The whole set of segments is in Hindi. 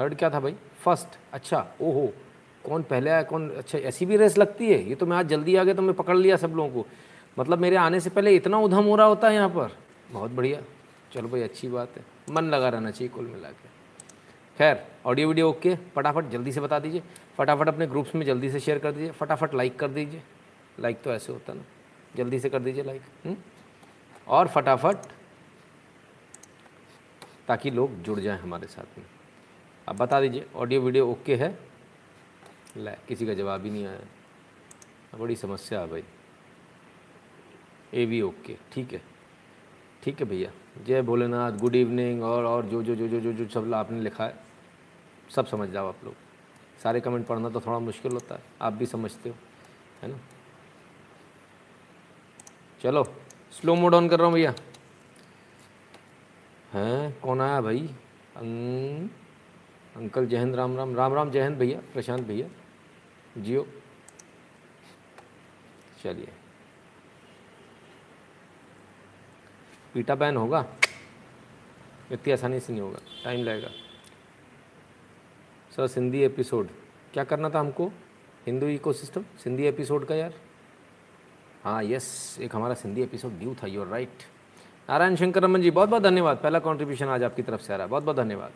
थर्ड क्या था भाई? फ़र्स्ट अच्छा ओहो, कौन पहले आया, कौन अच्छा ऐसी भी रेस लगती है? ये तो मैं आज जल्दी आ गया तो मैं पकड़ लिया सब लोगों को। मतलब मेरे आने से पहले इतना उधम हो रहा होता है यहाँ पर। बहुत बढ़िया। चलो भाई, अच्छी बात है। मन लगा रहना चाहिए कुल मिला के। खैर ऑडियो वीडियो ओके फटाफट जल्दी से बता दीजिए। फटाफट अपने ग्रुप्स में जल्दी से शेयर कर दीजिए। फटाफट लाइक कर दीजिए। लाइक तो ऐसे होता ना। जल्दी से कर दीजिए लाइक हम्म? और फटाफट ताकि लोग जुड़ जाएँ हमारे साथ में। अब बता दीजिए ऑडियो वीडियो ओके है? ला किसी का जवाब ही नहीं आया। बड़ी समस्या है भाई। ए भी ओके ठीक है। ठीक है भैया। जय भोलेनाथ गुड इवनिंग और और जो जो जो जो जो जो सब आपने लिखा है सब समझ जाओ आप लोग। सारे कमेंट पढ़ना तो थोड़ा मुश्किल होता है आप भी समझते हो है ना? चलो स्लो मोड ऑन कर रहा हूँ भैया। हैं कौन आया भाई? अं, अंकल जयहिंद राम राम। राम राम जयहिंद भैया, प्रशांत भैया। जियो। चलिए। पीटा बैन होगा? इतनी आसानी से नहीं होगा। टाइम लगेगा। Sir, Sindhi episode. क्या करना था हमको? हिंदू इकोसिस्टम? सिंधी एपिसोड का यार? हाँ यस। एक हमारा सिंधी एपिसोड ड्यू था यूर राइट नारायण शंकर रमन जी बहुत बहुत धन्यवाद। पहला कंट्रीब्यूशन आज आपकी तरफ़ से आ रहा है। बहुत बहुत धन्यवाद।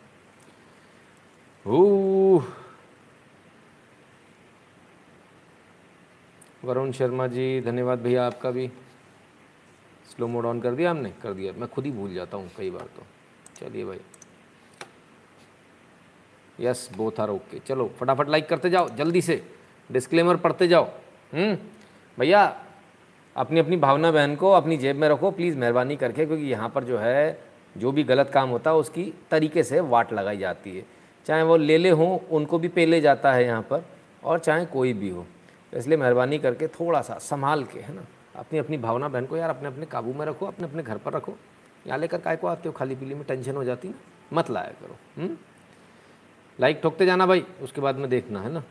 वरुण शर्मा जी, धन्यवाद भैया आपका भी। स्लो मोड ऑन कर दिया हमने? कर दिया। मैं खुद ही भूल जाता हूँ कई बार तो। चलिए भाई। यस बोथ आर ओके चलो, फटाफट लाइक करते जाओ, जल्दी से। डिस्क्लेमर पढ़ते जाओ। हम्म। भैया अपनी अपनी भावना बहन को अपनी जेब में रखो प्लीज़ मेहरबानी करके, क्योंकि यहाँ पर जो है, जो भी गलत काम होता है, उसकी तरीके से वाट लगाई जाती है। चाहे वो ले ले हों, उनको भी पेले जाता है यहाँ पर, और चाहे कोई भी हो। इसलिए मेहरबानी करके थोड़ा सा संभाल के, है ना, अपनी अपनी भावना बहन को, यार अपने अपने काबू में रखो, अपने अपने घर पर रखो। यहाँ लेकर काय को आते हो खाली पीली में टेंशन हो जाती ना, मत लाया करो हुँ? लाइक ठोकते जाना भाई, उसके बाद में देखना, है ना,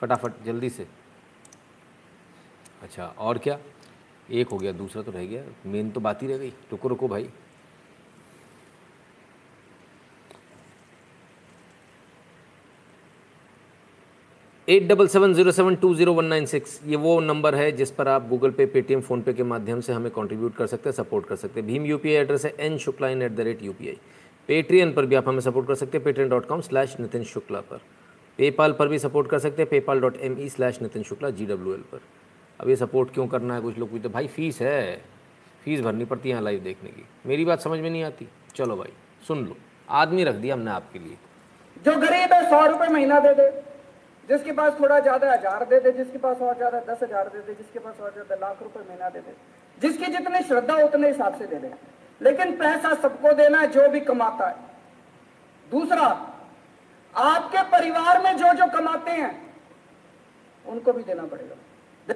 फटाफट, जल्दी से। अच्छा और क्या? एक हो गया, दूसरा तो रह गया मेन तो बात ही रह गई। रुको रुको भाई। Eight double seven zero seven two zero one nine six ये वो नंबर है जिस पर आप गूगल पे, पेटीएम, फ़ोनपे के माध्यम से हमें कंट्रीब्यूट कर सकते हैं सपोर्ट कर सकते हैं। भीम यूपीआई एड्रेस है N Shukla in at the rate you Patreon पर भी आप हमें सपोर्ट कर सकते हैं Patreon dot com slash Nitin Shukla पर। पेपाल पर भी सपोर्ट कर सकते हैं PayPal dot M E slash Nitin Shukla G W L पर। अब ये सपोर्ट क्यों करना है? कुछ लोग पूछते भाई फ़ीस है। फ़ीस भरनी पड़ती है यहाँ लाइव देखने की। मेरी बात समझ में नहीं आती। चलो भाई, सुन लो। आदमी रख दिया हमने आपके लिए। जो गरीब है, सौ रुपये महीना दे दे। जिसके पास थोड़ा ज़्यादा हज़ार दे दे, जिसके पास और ज़्यादा दस हज़ार दे दे, जिसके पास और ज़्यादा लाख रुपए महीना दे दे, जिसकी जितनी श्रद्धा उतने हिसाब से दे दे। लेकिन पैसा सबको देना जो भी कमाता है। दूसरा, आपके परिवार में जो जो कमाते हैं, उनको भी देना पड़ेगा।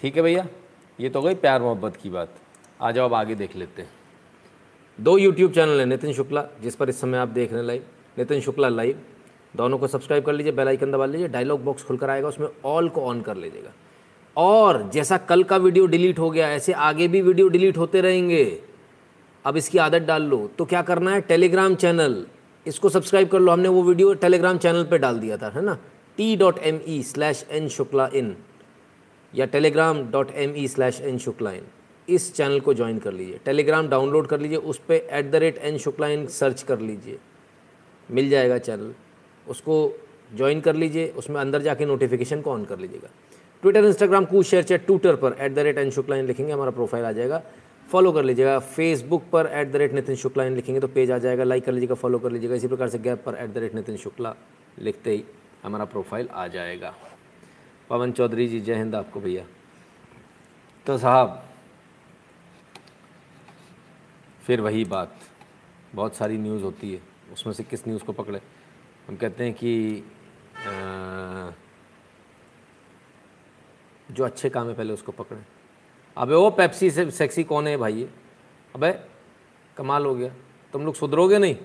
ठीक है भैया, ये तो गई प्यार मोहब्बत की बात। आ जाओ, अब आगे देख लेते हैं। दो यूट्यूब चैनल है, नितिन शुक्ला, जिस पर इस समय आप देख रहे हैं लाइव नितिन शुक्ला लाइव दोनों को सब्सक्राइब कर लीजिए बेल आइकन दबा लीजिए डायलॉग बॉक्स खुलकर आएगा, उसमें ऑल को ऑन कर लीजिएगा। और जैसा कल का वीडियो डिलीट हो गया, ऐसे आगे भी वीडियो डिलीट होते रहेंगे। अब इसकी आदत डाल लो। तो क्या करना है? टेलीग्राम चैनल इसको सब्सक्राइब कर लो। हमने वो वीडियो टेलीग्राम चैनल पे डाल दिया था, है ना? T dot M E slash N Shukla in या Telegram dot M E slash N Shukla in इस चैनल को ज्वाइन कर लीजिए। टेलीग्राम डाउनलोड कर लीजिए। उस पर at the rate N Shukla in search कर लीजिए। मिल जाएगा चैनल उसको ज्वाइन कर लीजिए, उसमें अंदर जाके नोटिफिकेशन को ऑन कर लीजिएगा। Twitter Instagram Koo ShareChat Twitter पर at the rate N Shukla लिखेंगे, हमारा प्रोफ़ाइल आ जाएगा। फॉलो कर लीजिएगा। फेसबुक पर at the rate Nitin Shukla लिखेंगे तो पेज आ जाएगा। लाइक कर लीजिएगा फॉलो कर लीजिएगा। इसी प्रकार से गैप पर at the rate Nitin Shukla लिखते ही हमारा प्रोफ़ाइल आ जाएगा। पवन चौधरी जी, जय हिंद आपको भैया। तो साहब, फिर वही बात। बहुत सारी न्यूज़ होती है। उसमें से किस न्यूज़ को पकड़े? हम कहते हैं कि जो अच्छे काम है पहले उसको पकड़ें। अबे वो पेप्सी से सेक्सी कौन है भाई? ये अबे, कमाल हो गया। तुम लोग सुधरोगे नहीं?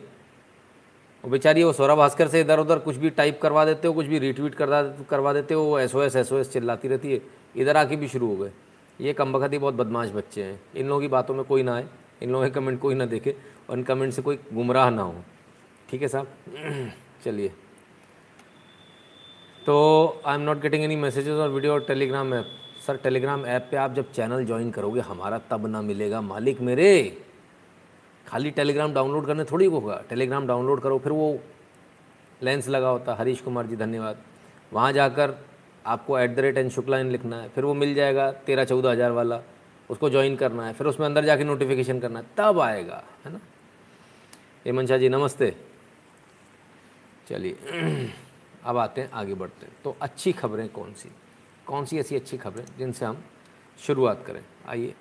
वो बेचारी वो सौरभ भास्कर से इधर उधर कुछ भी टाइप करवा देते हो, कुछ भी रिट्वीट करवा करवा देते हो, वो S O S S O S चिल्लाती रहती है। इधर आके भी शुरू हो गए। ये कम बखत ही बहुत बदमाश बच्चे हैं। इन लोगों की बातों में कोई ना आए, इन लोगों के कमेंट कोई ना देखे और इन कमेंट से कोई गुमराह ना हो। ठीक है साहब? चलिए। तो I am not getting any messages और वीडियो और Telegram app sir Telegram app पे आप जब चैनल ज्वाइन करोगे, हमारा तब ना मिलेगा। मालिक मेरे, खाली टेलीग्राम डाउनलोड करने थोड़ी होगा। टेलीग्राम डाउनलोड करो, फिर वो लेंस लगा होता। हरीश कुमार जी, धन्यवाद। वहाँ जाकर आपको at the rate N Shukla in लिखना है। फिर वो मिल जाएगा, तेरह चौदह हज़ार वाला। उसको ज्वाइन करना है। फिर उसमें अंदर जाके नोटिफिकेशन करना है। तब आएगा, है ना? हेमन शाह जी, नमस्ते। चलिए, अब आते हैं, आगे बढ़ते हैं। तो अच्छी खबरें कौन सी? कौन सी ऐसी अच्छी खबरें जिनसे हम शुरुआत करें? आइए।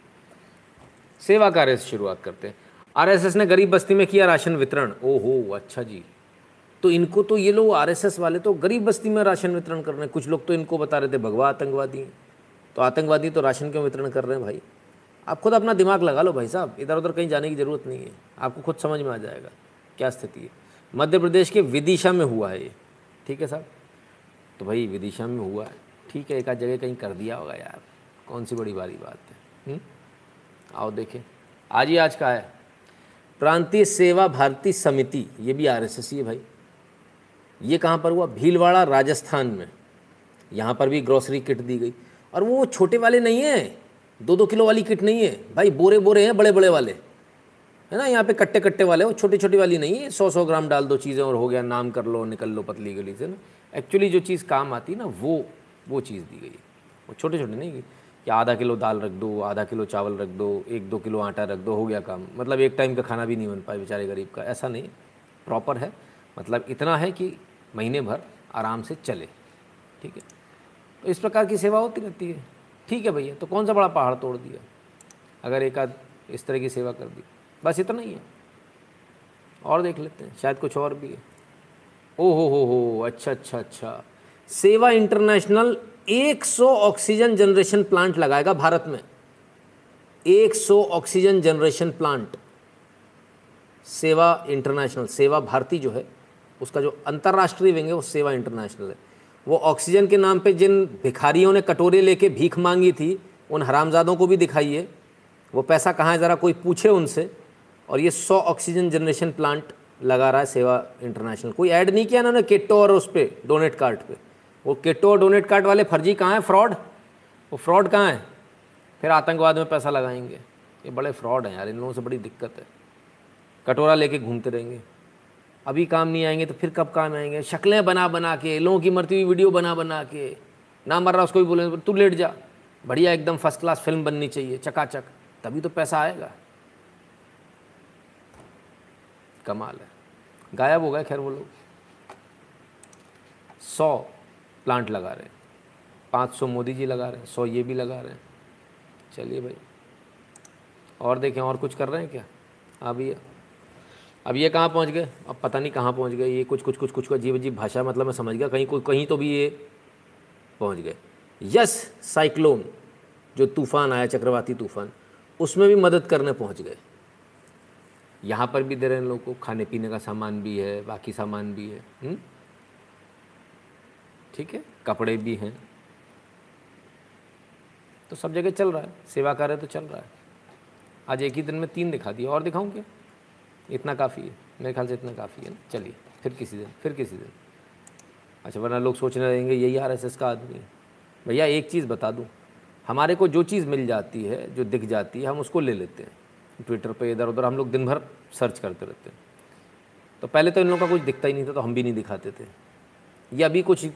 सेवा कार्य से शुरुआत करते हैं। आरएसएस ने गरीब बस्ती में किया राशन वितरण। ओहो अच्छा जी। तो इनको तो ये लोग आरएसएस वाले तो गरीब बस्ती में राशन वितरण कर रहे हैं। कुछ लोग तो इनको बता रहे थे, भगवा आतंकवादी तो आतंकवादी तो राशन क्यों वितरण कर रहे हैं भाई? आप खुद अपना दिमाग लगा लो भाई साहब। इधर उधर कहीं जाने की ज़रूरत नहीं है। आपको खुद समझ में आ जाएगा। क्या स्थिति है? मध्य प्रदेश के विदिशा में हुआ है ये। ठीक है साहब? तो भाई, विदिशा में हुआ है। ठीक है, एक आध जगह कहीं कर दिया होगा यार। कौन सी बड़ी बारी बात है? हुँ? आओ देखें। आज ही आज का है। प्रांतीय सेवा भारती समिति, ये भी आर एस है भाई। ये कहाँ पर हुआ? भीलवाड़ा, राजस्थान में। यहाँ पर भी ग्रॉसरी किट दी गई। और वो छोटे वाले नहीं हैं। दो दो किलो वाली किट नहीं है। भाई बोरे बोरे हैं बड़े बड़े वाले। है ना? यहाँ पे कट्टे कट्टे वाले वो छोटी छोटी वाली नहीं है। सौ सौ ग्राम डाल दो चीज़ें और हो गया, नाम कर लो, निकल लो पतली गली से ना। एक्चुअली जो चीज़ काम आती है ना, वो वो चीज़ दी गई वो छोटे छोटे नहीं कि आधा किलो दाल रख दो, आधा किलो चावल रख दो, एक दो किलो आटा रख दो, हो गया काम। मतलब एक टाइम का खाना भी नहीं बन पाए बेचारे गरीब का। ऐसा नहीं, प्रॉपर है। मतलब इतना है कि महीने भर आराम से चले। ठीक है? तो इस प्रकार की सेवा होती रहती है। ठीक है भैया तो कौन सा बड़ा पहाड़ तोड़ दिया? अगर एक आध इस तरह की सेवा कर दी। बस इतना ही है। और देख लेते हैं, शायद कुछ और भी है। ओ हो हो हो अच्छा अच्छा अच्छा। सेवा इंटरनेशनल 100 ऑक्सीजन जनरेशन प्लांट लगाएगा भारत में। 100 oxygen generation plant. Seva international, Seva Bharati जो है, उसका जो अंतर्राष्ट्रीय विंग है, वो सेवा इंटरनेशनल है। वो ऑक्सीजन के नाम पे जिन भिखारियों ने कटोरे लेके भीख मांगी थी, उन हरामजादों को भी दिखाइए। वो पैसा कहाँ है, ज़रा कोई पूछे उनसे। और ये सौ ऑक्सीजन जनरेशन प्लांट लगा रहा है सेवा इंटरनेशनल कोई ऐड नहीं किया इन्होंने किट्टो और उस पर डोनेट कार्ड पे। वो किट्टो और डोनेट कार्ड वाले फर्जी कहाँ हैं? फ्रॉड वो फ्रॉड कहाँ हैं? फिर आतंकवाद में पैसा लगाएँगे। ये बड़े फ्रॉड हैं यार, इन लोगों से बड़ी दिक्कत है। कटोरा लेके घूमते रहेंगे। अभी काम नहीं आएँगे तो फिर कब काम आएँगे? शक्लें बना बना के, लोगों की मरती हुई वीडियो बना बना के। ना मर रहा उसको भी बोले, तू लेट जा। बढ़िया, एकदम फ़र्स्ट क्लास फ़िल्म बननी चाहिए, चकाचक। तभी तो पैसा आएगा। कमाल है। गायब हो गए, खैर वो लोग। सौ प्लांट लगा रहे हैं। पाँच सौ मोदी जी लगा रहे हैं, सौ ये भी लगा रहे हैं। चलिए भाई। और देखें, और कुछ कर रहे हैं क्या? अभी अब ये कहाँ पहुँच गए? अब पता नहीं कहाँ पहुँच गए। ये कुछ कुछ कुछ कुछ अजीब अजीब भाषा मतलब मैं समझ गया। कहीं कोई कहीं तो भी ये पहुँच गए। यस, साइक्लोन, जो तूफ़ान आया, चक्रवाती तूफ़ान, उसमें भी मदद करने पहुँच गए। यहाँ पर भी दे रहे हैं लोगों को खाने पीने का सामान भी है, बाकी सामान भी है? हम्म? ठीक है, कपड़े भी हैं। तो सब जगह चल रहा है, सेवा कार्य तो चल रहा है। आज एक ही दिन में तीन दिखा दिया और दिखाऊँ क्या इतना काफ़ी है, मेरे ख्याल से इतना काफ़ी है ना? चलिए, फिर किसी दिन, फिर किसी दिन। अच्छा वरना लोग सोचने रहेंगे यही आर एस एस का आदमी है। भैया, एक चीज़ बता दूँ, हमारे को जो चीज़ मिल जाती है, जो दिख जाती है, हम उसको ले लेते हैं। ट्विटर पे इधर उधर हम लोग दिन भर सर्च करते रहते हैं। तो पहले तो इन लोगों का कुछ दिखता ही नहीं था तो हम भी नहीं दिखाते थे। ये अभी कुछ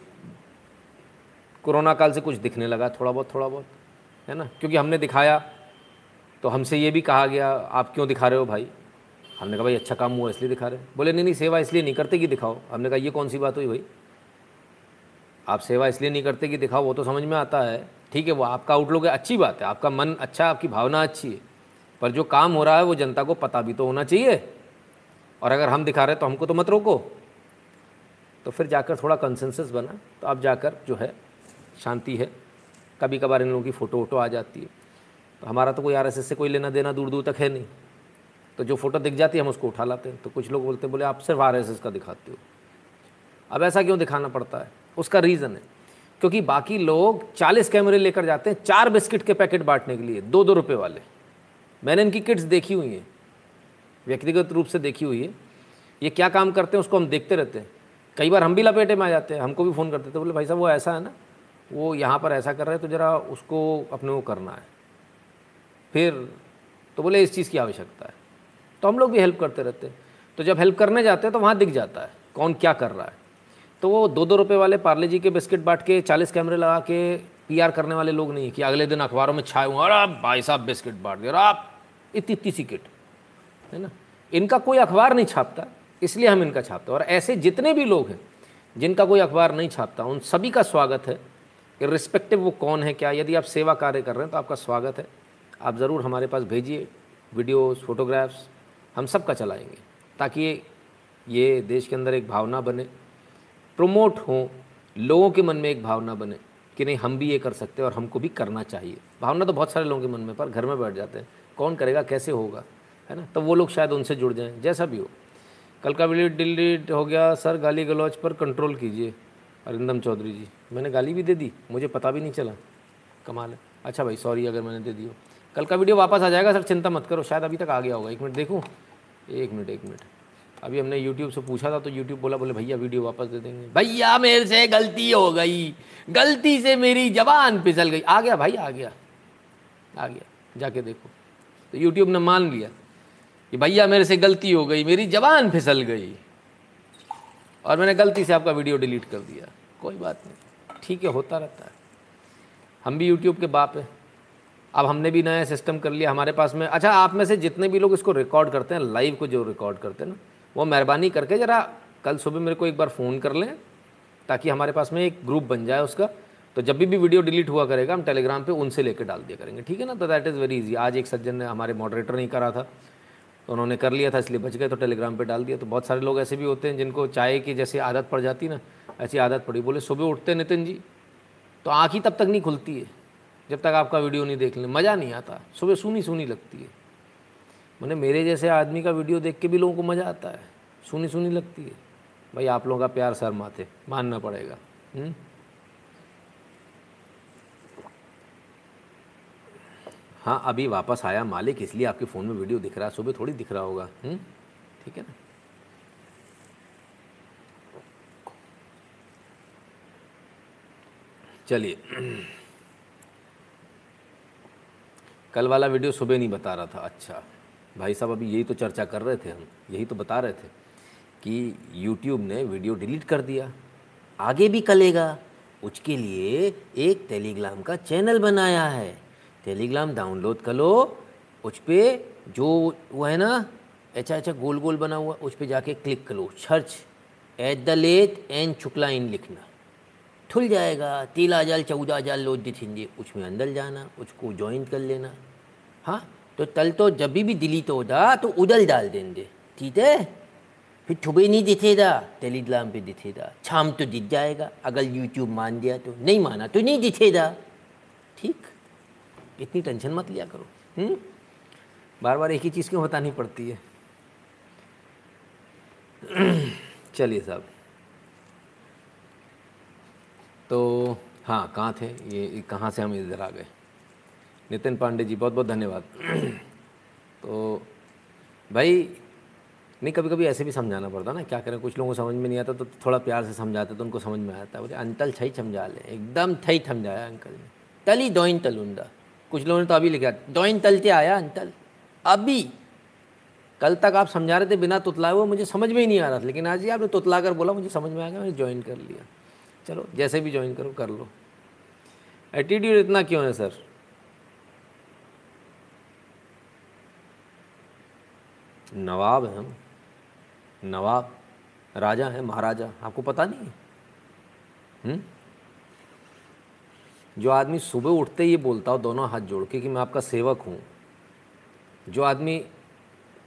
कोरोना काल से कुछ दिखने लगा, थोड़ा बहुत थोड़ा बहुत, है ना? क्योंकि हमने दिखाया तो हमसे ये भी कहा गया, आप क्यों दिखा रहे हो भाई? हमने कहा, भाई अच्छा काम हुआ, इसलिए दिखा रहे बोले, नहीं नहीं, सेवा इसलिए नहीं करते कि दिखाओ। हमने कहा, ये कौन सी बात हुई भाई? आप सेवा इसलिए नहीं करते कि दिखाओ, वो तो समझ में आता है। ठीक है, वो आपका आउटलुक है, अच्छी बात है, आपका मन अच्छा आपकी भावना अच्छी है। पर जो काम हो रहा है, वो जनता को पता भी तो होना चाहिए। और अगर हम दिखा रहे तो हमको तो मत रोको। तो फिर जाकर थोड़ा कंसेंसस बना। तो अब जाकर जो है, शांति है। कभी कभार इन लोगों की फ़ोटो वोटो आ जाती है। तो हमारा तो कोई आरएसएस से कोई लेना देना दूर दूर तक है नहीं। तो जो फ़ोटो दिख जाती है, हम उसको उठा लाते हैं। तो कुछ लोग बोलते हैं, बोले, आप सिर्फ़ आरएसएस का दिखाते हो। अब ऐसा क्यों दिखाना पड़ता है? उसका रीज़न है। क्योंकि बाकी लोग 40 कैमरे लेकर जाते हैं, चार बिस्किट के पैकेट बांटने के लिए दो दो रुपये वाले। मैंने इनकी किट्स देखी हुई हैं। व्यक्तिगत रूप से देखी हुई है। ये क्या काम करते हैं उसको हम देखते रहते हैं। कई बार हम भी लपेटे में आ जाते हैं, हमको भी फ़ोन करते थे बोले, भाई साहब, वो ऐसा है ना, वो यहाँ पर ऐसा कर रहे हैं तो ज़रा उसको अपने वो करना है। फिर तो बोले, इस चीज़ की आवश्यकता है। तो हम लोग भी हेल्प करते रहते हैं। तो जब हेल्प करने जाते हैं तो वहाँ दिख जाता है, कौन क्या कर रहा है। तो वो दो दो रुपये वाले पार्ले जी के बिस्किट बांट के, चालीस कैमरे लगा के पीआर करने वाले लोग नहीं कि अगले दिन अखबारों में छाए हुए अरे भाई साहब, बिस्किट बांट दिया आप इतनी इतनी सी किट, है ना? इनका कोई अखबार नहीं छापता, इसलिए हम इनका छापते हैं। और ऐसे जितने भी लोग हैं, जिनका कोई अखबार नहीं छापता, उन सभी का स्वागत है। रिस्पेक्टिव वो कौन है, क्या, यदि आप सेवा कार्य कर रहे हैं तो आपका स्वागत है। आप ज़रूर हमारे पास भेजिए वीडियोस फोटोग्राफ्स हम सब का चलाएँगे, ताकि ये देश के अंदर एक भावना बने। प्रमोट हो, लोगों के मन में एक भावना बने, कि नहीं, हम भी ये कर सकते हैं और हमको भी करना चाहिए। भावना तो बहुत सारे लोगों के मन में, पर घर में बैठ जाते हैं। कौन करेगा, कैसे होगा, है ना? तो वो लोग शायद उनसे जुड़ जाएँ, जैसा भी हो। कल का वीडियो डिलीट हो गया, सर गाली गलौज पर कंट्रोल कीजिए, अरिंदम चौधरी जी। मैंने गाली भी दे दी, मुझे पता भी नहीं चला। कमाल है। अच्छा भाई सॉरी अगर मैंने दे दी हो। कल का वीडियो वापस आ जाएगा, सर चिंता मत करो, शायद अभी तक आ गया होगा। एक मिनट, देखूँ? एक मिनट एक मिनट। अभी हमने यूट्यूब से पूछा था तो यूट्यूब बोला, बोले, भैया वीडियो वापस दे देंगे। भैया, मेरे से गलती हो गई। गलती से मेरी जबान फिसल गई। आ गया भाई, आ गया। आ गया। जाके देखो। तो यूट्यूब ने मान लिया कि भैया मेरे से गलती हो गई, मेरी जबान फिसल गई। और मैंने गलती से आपका वीडियो डिलीट कर दिया। कोई बात नहीं, ठीक है, होता रहता है। हम भी यूट्यूब के बाप हैं। अब हमने भी नया सिस्टम कर लिया हमारे पास में। अच्छा आप में से जितने भी लोग इसको रिकॉर्ड करते हैं लाइव को जो रिकॉर्ड करते हैं ना, वो मेहरबानी करके ज़रा कल सुबह मेरे को एक बार फ़ोन कर लें, ताकि हमारे पास में एक ग्रुप बन जाए उसका। तो जब भी भी वीडियो डिलीट हुआ करेगा, हम टेलीग्राम पे उनसे लेकर डाल दिया करेंगे। ठीक है ना? तो दैट इज़ वेरी इजी आज एक सज्जन ने हमारे मॉडरेटर नहीं करा था। तो उन्होंने कर लिया था, इसलिए बच गए तो टेलीग्राम पे डाल दिया। तो बहुत सारे लोग ऐसे भी होते हैं जिनको चाय की जैसे आदत पड़ जाती ना, ऐसी आदत पड़ी। बोले, सुबह उठते नितिन जी तो आँख ही तब तक नहीं खुलती है, जब तक आपका वीडियो नहीं देख लें। मज़ा नहीं आता। सुबह सुनी सुनी लगती है। मैंने मेरे जैसे आदमी का वीडियो देख के भी लोगों को मज़ा आता है। सुनी सुनी लगती है। भाई, आप लोगों का प्यार सर माथे मानना पड़ेगा। हुँ? अभी वापस आया मालिक, इसलिए आपके फ़ोन में वीडियो दिख रहा है, सुबह थोड़ी दिख रहा होगा। हम्म? ठीक है ना? चलिए। कल वाला वीडियो सुबह नहीं बता रहा था। अच्छा भाई साहब, अभी यही तो चर्चा कर रहे थे हम, यही तो बता रहे थे कि YouTube ने वीडियो डिलीट कर दिया। आगे भी कलेगा। उसके लिए एक टेलीग्राम का चैनल बनाया है। टेलीग्राम डाउनलोड कर लो, उस पर जो वो है ना अच्छा अच्छा गोल गोल बना हुआ, उस पर जाके क्लिक करो search at the rate N Shukla in लिखना। खुल जाएगा, तीला जाल, चौदह हज़ार लोग दिखेंगे उसमें अंदर जाना, उसको ज्वाइन कर लेना। हाँ तो तल तो जब भी डिलीट होता तो उदल डाल देंगे, ठीक है? फिर सुबह नहीं दिखेगा टेलीग्राम पे दिखेगा शाम तो दिख जाएगा, अगर यूट्यूब मान दिया तो नहीं माना तो नहीं दिखेगा ठीक? इतनी टेंशन मत लिया करो हुँ? बार बार एक ही चीज़ क्यों बतानी पड़ती है? चलिए साहब। तो हाँ कहाँ थे? ये कहाँ से हम इधर आ गए? नितिन पांडे जी बहुत बहुत धन्यवाद। तो भाई, नहीं कभी कभी ऐसे भी समझाना पड़ता ना, क्या करें, कुछ लोगों को समझ में नहीं आता तो थोड़ा प्यार से समझाते तो उनको समझ में आता है। बोले अंतल छई समझा ले, एकदम छई समझाया अंकल ने। तली दोइन तलुंदा कुछ लोगों ने तो अभी लिखा दोइन तलते आया अंतल अभी, कल तक आप समझा रहे थे बिना तुतलाए हुए मुझे समझ में ही नहीं आ रहा था, लेकिन आज ही आपने तुतला कर बोला, मुझे समझ में आ गया, मैंने ज्वाइन कर लिया। चलो, जैसे भी ज्वाइन करो, कर लो। एटीट्यूड इतना क्यों है सर नवाब हैं हम। नवाब, राजा हैं, महाराजा, आपको पता नहीं है? हम्म? जो आदमी सुबह उठते ही बोलता हो दोनों हाथ जोड़ के कि मैं आपका सेवक हूँ, जो आदमी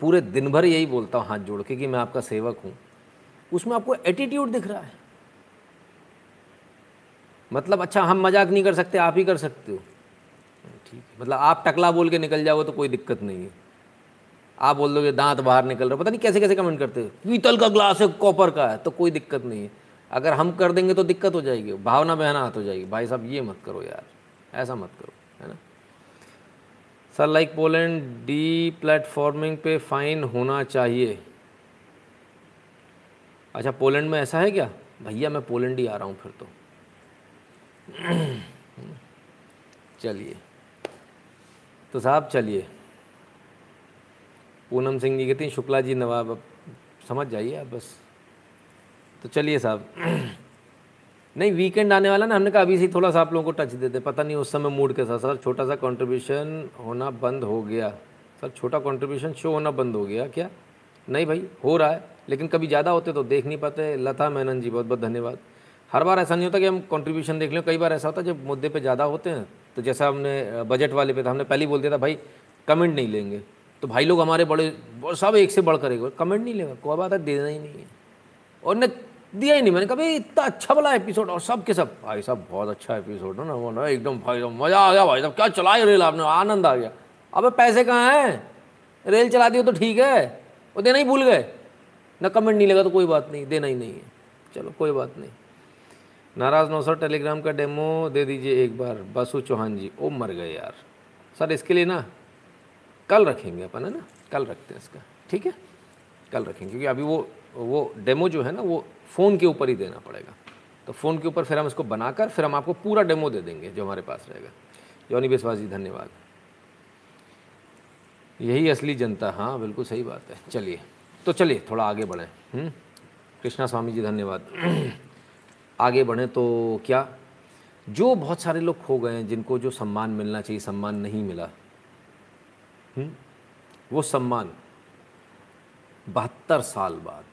पूरे दिन भर यही बोलता हूँ हाथ जोड़ के कि मैं आपका सेवक हूँ, उसमें आपको एटीट्यूड दिख रहा है। मतलब अच्छा हम मज़ाक नहीं कर सकते, आप ही कर सकते हो। ठीक है मतलब आप टकला बोल के निकल जाओ तो कोई दिक्कत नहीं है। आप बोल दोगे, दांत बाहर निकल रहे हो, पता नहीं कैसे कैसे कमेंट करते हो, पीतल का ग्लास है कॉपर का है तो कोई दिक्कत नहीं है। अगर हम कर देंगे तो दिक्कत हो जाएगी, भावना बहना हाथ हो जाएगी। भाई साहब, ये मत करो यार, ऐसा मत करो, है ना? Sir like Poland deplatforming पे फाइन होना चाहिए। अच्छा पोलैंड में ऐसा है क्या? भैया, मैं पोलैंड ही आ रहा हूँ फिर तो। चलिए। तो साहब, चलिए। पूनम सिंह जी कहती हैं, शुक्ला जी नवाब, अब समझ जाइए आप बस। तो चलिए साहब। नहीं वीकेंड आने वाला ना, हमने कहा अभी से थोड़ा सा आप लोगों को टच देते पता नहीं उस समय मूड के साथ सर, छोटा सा कंट्रीब्यूशन होना बंद हो गया। सर, छोटा कंट्रीब्यूशन शो होना बंद हो गया। क्या? नहीं भाई, हो रहा है। लेकिन कभी ज़्यादा होते तो देख नहीं पाते। लता मेनन जी बहुत बहुत धन्यवाद। हर बार ऐसा नहीं होता कि हम कंट्रीब्यूशन देख लें। कई बार ऐसा होता है, जब मुद्दे पे ज़्यादा होते हैं तो जैसा हमने बजट वाले पे था, हमने पहले ही बोल दिया था, भाई कमेंट नहीं लेंगे। तो भाई लोग हमारे बड़े सब एक से बढ़कर एक कमेंट नहीं लेगा। कोई बात है, देना ही नहीं है। और ने दिया ही नहीं मैंने, कभी इतना अच्छा वाला एपिसोड और सब के सब, भाई साहब, बहुत अच्छा एपिसोड है ना वो ना, एकदम भाई साहब, मज़ा आ गया भाई साहब, क्या चलाए रेल आपने, आनंद आ गया। अब पैसे कहाँ हैं? रेल चला दियो तो ठीक है, वो देना ही भूल गए। ना कमेंट नहीं लगा तो कोई बात नहीं, देना ही नहीं है। चलो, कोई बात नहीं। नाराज़ नो सर टेलीग्राम का डेमो दे दीजिए एक बार, बसु चौहान जी, ओ मर गए यार। सर, इसके लिए ना, कल रखेंगे अपन, है ना? कल रखते हैं इसका, ठीक है? कल रखेंगे, क्योंकि अभी वो वो डेमो जो है ना, वो फ़ोन के ऊपर ही देना पड़ेगा। तो फ़ोन के ऊपर फिर हम इसको बनाकर फिर हम आपको पूरा डेमो दे देंगे जो हमारे पास रहेगा। जॉनी बेसवास जी, धन्यवाद। यही असली जनता हाँ बिल्कुल सही बात है। चलिए तो चलिए, थोड़ा आगे बढ़ें। हम्म? कृष्णा स्वामी जी, धन्यवाद। आगे बढ़ें तो क्या? जो बहुत सारे लोग खो गए हैं, जिनको जो सम्मान मिलना चाहिए, सम्मान नहीं मिला हुँ? वो सम्मान बहत्तर साल बाद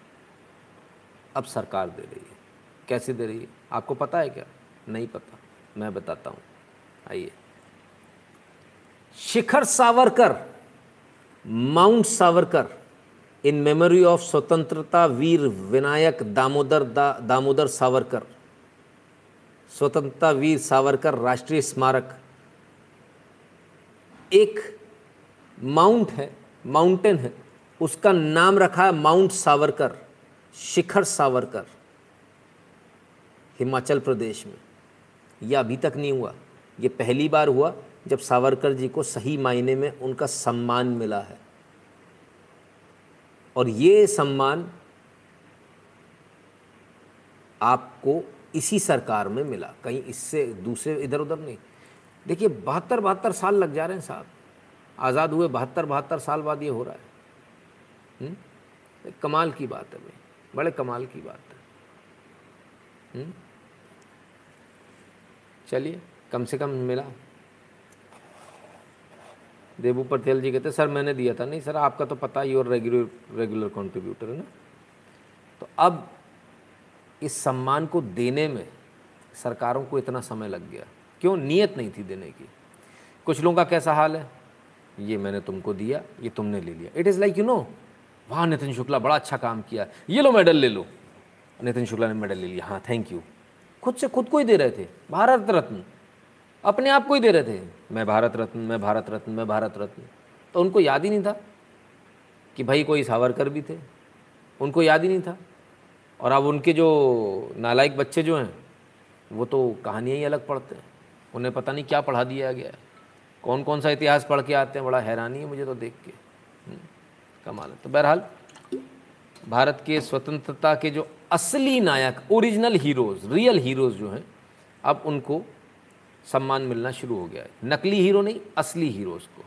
अब सरकार दे रही है। कैसे दे रही है? आपको पता है क्या? नहीं पता। मैं बताता हूँ। आइए। Shikhar Savarkar Mount Savarkar in memory of स्वतंत्रता वीर विनायक दामोदर दा, दामोदर सावरकर स्वतंत्रता वीर सावरकर राष्ट्रीय स्मारक। एक माउंट है माउंटेन है उसका नाम रखा है माउंट सावरकर। शिखर सावरकर, हिमाचल प्रदेश में। यह अभी तक नहीं हुआ। ये पहली बार हुआ जब सावरकर जी को सही मायने में उनका सम्मान मिला है। और ये सम्मान आपको इसी सरकार में मिला, कहीं इससे दूसरे इधर उधर नहीं। देखिए बहत्तर बहत्तर साल लग जा रहे हैं साहब। आज़ाद हुए बहत्तर बहत्तर साल बाद ये हो रहा है। हुँ? हम्म? कमाल की बात है भाई। बड़े कमाल की बात है। हम्म? चलिए, कम से कम मिला। देवू पटेल जी कहते, सर, मैंने दिया था। नहीं, सर, आपका तो पता ही और रेगुलर रेगुलर कॉन्ट्रीब्यूटर है ना? तो अब इस सम्मान को देने में सरकारों को इतना समय लग गया। क्यों? नीयत नहीं थी देने की। कुछ लोगों का कैसा हाल है? ये मैंने तुमको दिया, ये तुमने ले लिया। It is like you know वाह नितिन शुक्ला बड़ा अच्छा काम किया। ये लो मेडल ले लो। नितिन शुक्ला ने मेडल ले लिया। हाँ थैंक यू खुद से खुद को ही दे रहे थे। भारत रत्न। अपने आप को ही दे रहे थे। मैं भारत रत्न मैं भारत रत्न मैं भारत रत्न। तो उनको याद ही नहीं था कि भाई कोई सावरकर भी थे। उनको याद ही नहीं था। और अब उनके जो नालायक बच्चे जो हैं वो तो कहानियाँ ही अलग पढ़ते हैं। उन्हें पता नहीं क्या पढ़ा दिया गया है। कौन कौन सा इतिहास पढ़ के आते हैं? बड़ा हैरानी है मुझे तो देख के। हम्म, कमाल है। तो बहरहाल, भारत के स्वतंत्रता के जो असली नायक ओरिजिनल हीरोज़ रियल हीरोज़ जो हैं, अब उनको सम्मान मिलना शुरू हो गया है। नकली हीरो नहीं, असली हीरोज़ को।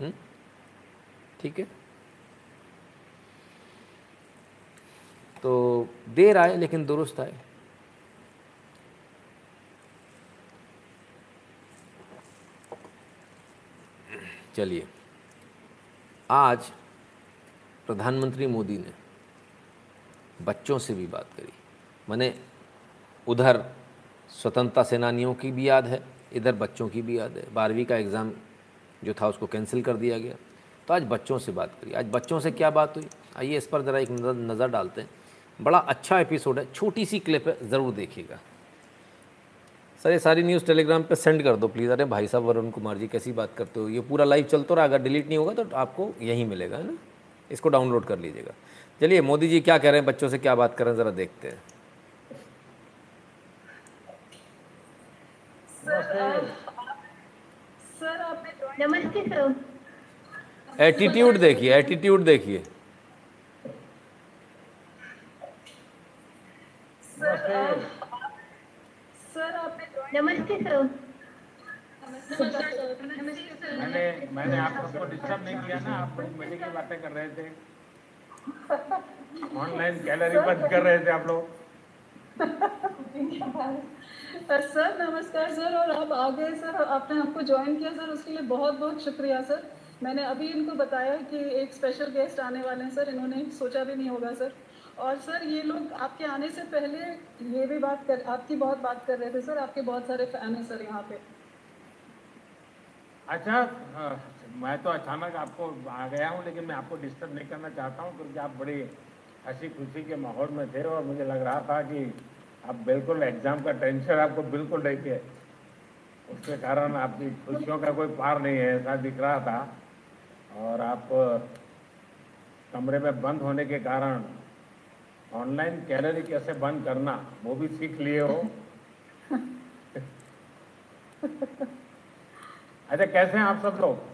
हम्म? ठीक है? तो देर आए, लेकिन दुरुस्त आए। चलिए, आज प्रधानमंत्री मोदी ने बच्चों से भी बात करी। मैंने उधर स्वतंत्रता सेनानियों की भी याद है, इधर बच्चों की भी याद है। बारहवीं का एग्ज़ाम जो था उसको कैंसिल कर दिया गया। तो आज बच्चों से बात करी। आज बच्चों से क्या बात हुई? आइए इस पर ज़रा एक नज़र नज़र डालते हैं। बड़ा अच्छा एपिसोड है। छोटी सी क्लिप है, ज़रूर देखिएगा। सर, ये सारी न्यूज़ टेलीग्राम पे सेंड कर दो, प्लीज़। अरे भाई साहब, वरुण कुमार जी, कैसी बात करते हो? ये पूरा लाइव चलता रहा। अगर डिलीट नहीं होगा तो आपको यहीं मिलेगा, है ना? इसको डाउनलोड कर लीजिएगा। चलिए, मोदी जी क्या कह रहे हैं? बच्चों से क्या बात कर रहे हैं? ज़रा देखते हैं। एटीट्यूड देखिए एटीट्यूड देखिए। नमस्ते, सर। मैंने मैंने आप सबको डिस्टर्ब नहीं किया ना, आप बड़ी मज़े की बातें कर रहे थे। ऑनलाइन गैलरी बंद कर रहे थे आप लोग। सर, नमस्कार सर, और आप आ गए सर, आपने हमको ज्वाइन किया सर, उसके लिए बहुत बहुत शुक्रिया सर। मैंने अभी इनको बताया कि एक स्पेशल गेस्ट आने वाले हैं सर, इन्होंने सोचा भी नहीं होगा सर। और सर, ये लोग आपके आने से पहले ये भी बात कर, आपकी बहुत बात कर रहे थे सर, आपके बहुत सारे फ़ैन हैं सर यहाँ पे। अच्छा अ, मैं तो अचानक आपको आ गया हूँ लेकिन मैं आपको डिस्टर्ब नहीं करना चाहता हूँ क्योंकि आप बड़ी हँसी खुशी के माहौल में थे और मुझे लग रहा था कि आप बिल्कुल एग्ज़ाम का टेंशन आपको बिल्कुल नहीं है उसके कारण आपकी खुशियों का कोई पार नहीं है ऐसा दिख रहा था। और आप कमरे में बंद होने के कारण ऑनलाइन कैलरी कैसे बंद करना वो भी सीख लिए हो। अच्छा कैसे हैं आप सब लोग?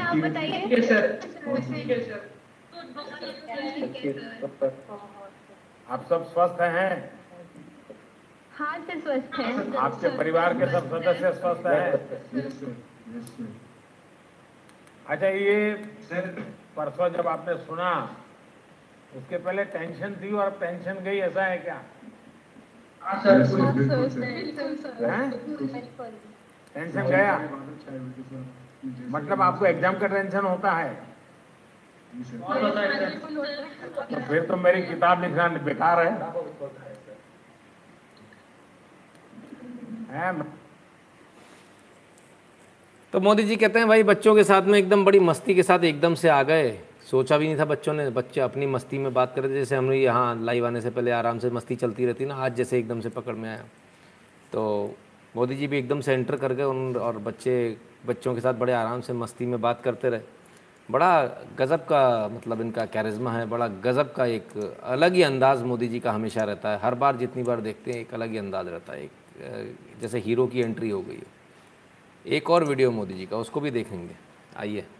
आप बताइए आप सब स्वस्थ हैं? हाँ से स्वस्थ है। आपके परिवार के सब सदस्य स्वस्थ हैं? अच्छा ये परसों जब आपने सुना उसके पहले टेंशन थी और टेंशन गई ऐसा है क्या हाँ सर बिल्कुल सर हैं बिल्कुल टेंशन गया मतलब आपको एग्ज़ाम का टेंशन होता है। तो फिर तो मेरी किताब लिखना बेकार है? तो मोदी जी कहते हैं भाई बच्चों के साथ में एकदम बड़ी मस्ती के साथ एकदम से आ गए। सोचा भी नहीं था बच्चों ने। बच्चे अपनी मस्ती में बात कर रहे थे, जैसे हम यहाँ लाइव आने से पहले आराम से मस्ती चलती रहती ना, आज जैसे एकदम से पकड़ में आया। तो मोदी जी भी एकदम से एंटर कर गए उन और बच्चे, बच्चों के साथ बड़े आराम से मस्ती में बात करते रहे। बड़ा गज़ब का मतलब इनका कैरिज्मा है, बड़ा गज़ब का एक अलग ही अंदाज़ मोदी जी का हमेशा रहता है। हर बार जितनी बार देखते हैं, एक अलग ही अंदाज़ रहता है। एक जैसे हीरो की एंट्री हो गई हो। एक और वीडियो मोदी जी का, उसको भी देखेंगे। आइए नमस्ते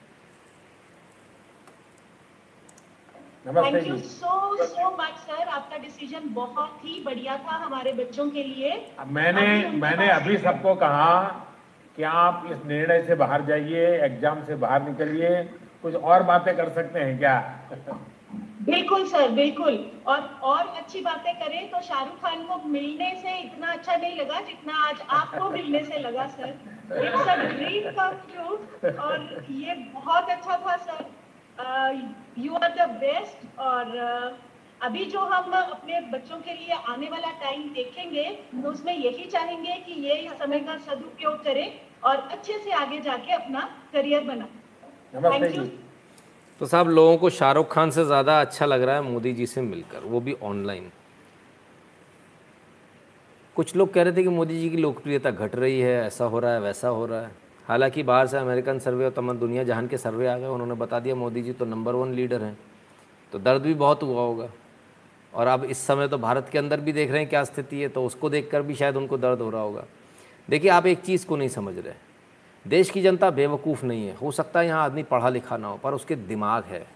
thank you so so much sir आपका डिसीज़न बहुत ही बढ़िया था हमारे बच्चों के लिए। मैंने मैंने अभी सबको कहा कि आप इस निर्णय से बाहर जाइए एग्ज़ाम से बाहर निकलिए। कुछ और बातें कर सकते हैं क्या? बिल्कुल सर बिल्कुल। और और अच्छी बातें करें तो शाहरुख खान को मिलने से इतना अच्छा नहीं लगा जितना आज आपको मिलने से लगा sir it's a dream come true और ये बहुत अच्छा था sir you are the best और uh, अभी जो हम अपने बच्चों के लिए आने वाला टाइम देखेंगे तो उसमें यही चाहेंगे कि ये समय का सदुपयोग करें और अच्छे से आगे जाके अपना करियर बनाए। Thank you. जी तो साहब लोगों को शाहरुख खान से ज़्यादा अच्छा लग रहा है मोदी जी से मिलकर वो भी ऑनलाइन कुछ लोग कह रहे थे कि मोदी जी की लोकप्रियता घट रही है ऐसा हो रहा है वैसा हो रहा है। हालाँकि बाहर से अमेरिकन सर्वे और तमाम दुनिया जहान के सर्वे आ गए, उन्होंने बता दिया मोदी जी तो नंबर वन लीडर हैं। तो दर्द भी बहुत हुआ होगा। और अब इस समय तो भारत के अंदर भी देख रहे हैं क्या स्थिति है तो उसको देखकर भी शायद उनको दर्द हो रहा होगा। देखिए, आप एक चीज़ को नहीं समझ रहे। देश की जनता बेवकूफ़ नहीं है। हो सकता है यहाँ आदमी पढ़ा लिखा ना हो, पर उसके दिमाग है।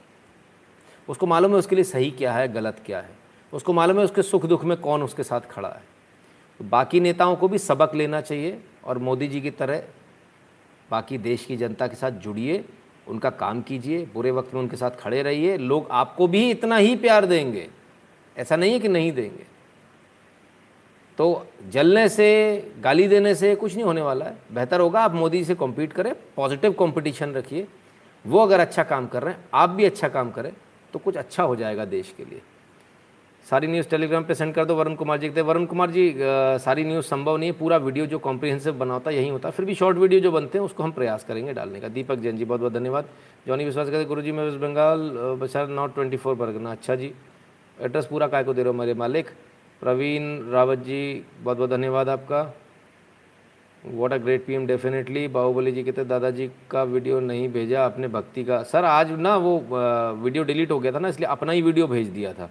उसको मालूम है उसके लिए सही क्या है, गलत क्या है। उसको मालूम है उसके सुख दुख में कौन उसके साथ खड़ा है। तो बाकी नेताओं को भी सबक लेना चाहिए और मोदी जी की तरह बाकी देश की जनता के साथ जुड़िए, उनका काम कीजिए, बुरे वक्त में उनके साथ खड़े रहिए, लोग आपको भी इतना ही प्यार देंगे। ऐसा नहीं है कि नहीं देंगे। तो जलने से, गाली देने से कुछ नहीं होने वाला है। बेहतर होगा आप मोदी से कॉम्पीट करें पॉजिटिव कॉम्पिटिशन रखिए। वो अगर अच्छा काम कर रहे हैं, आप भी अच्छा काम करें तो कुछ अच्छा हो जाएगा देश के लिए। सारी न्यूज़ टेलीग्राम पे सेंड कर दो वरुण कुमार जी के वरुण कुमार जी अ, सारी न्यूज़ संभव नहीं है पूरा वीडियो जो कॉम्प्रिहेंसिव बना होता यही होता है। फिर भी शॉर्ट वीडियो जो बनते हैं उसको हम प्रयास करेंगे डालने का। दीपक जैन जी बहुत बहुत धन्यवाद। जॉनी विश्वास करते गुरु जी मैं West Bengal Basirhat north twenty four Parganas अच्छा जी। एड्रेस पूरा काय को दे रहे हो मेरे मालिक? प्रवीण रावत जी बहुत बहुत धन्यवाद आपका। What a great PM definitely Baahubali ji कहते दादाजी का वीडियो नहीं भेजा अपने भक्ति का। सर आज ना वो वीडियो डिलीट हो गया था ना इसलिए अपना ही वीडियो भेज दिया था।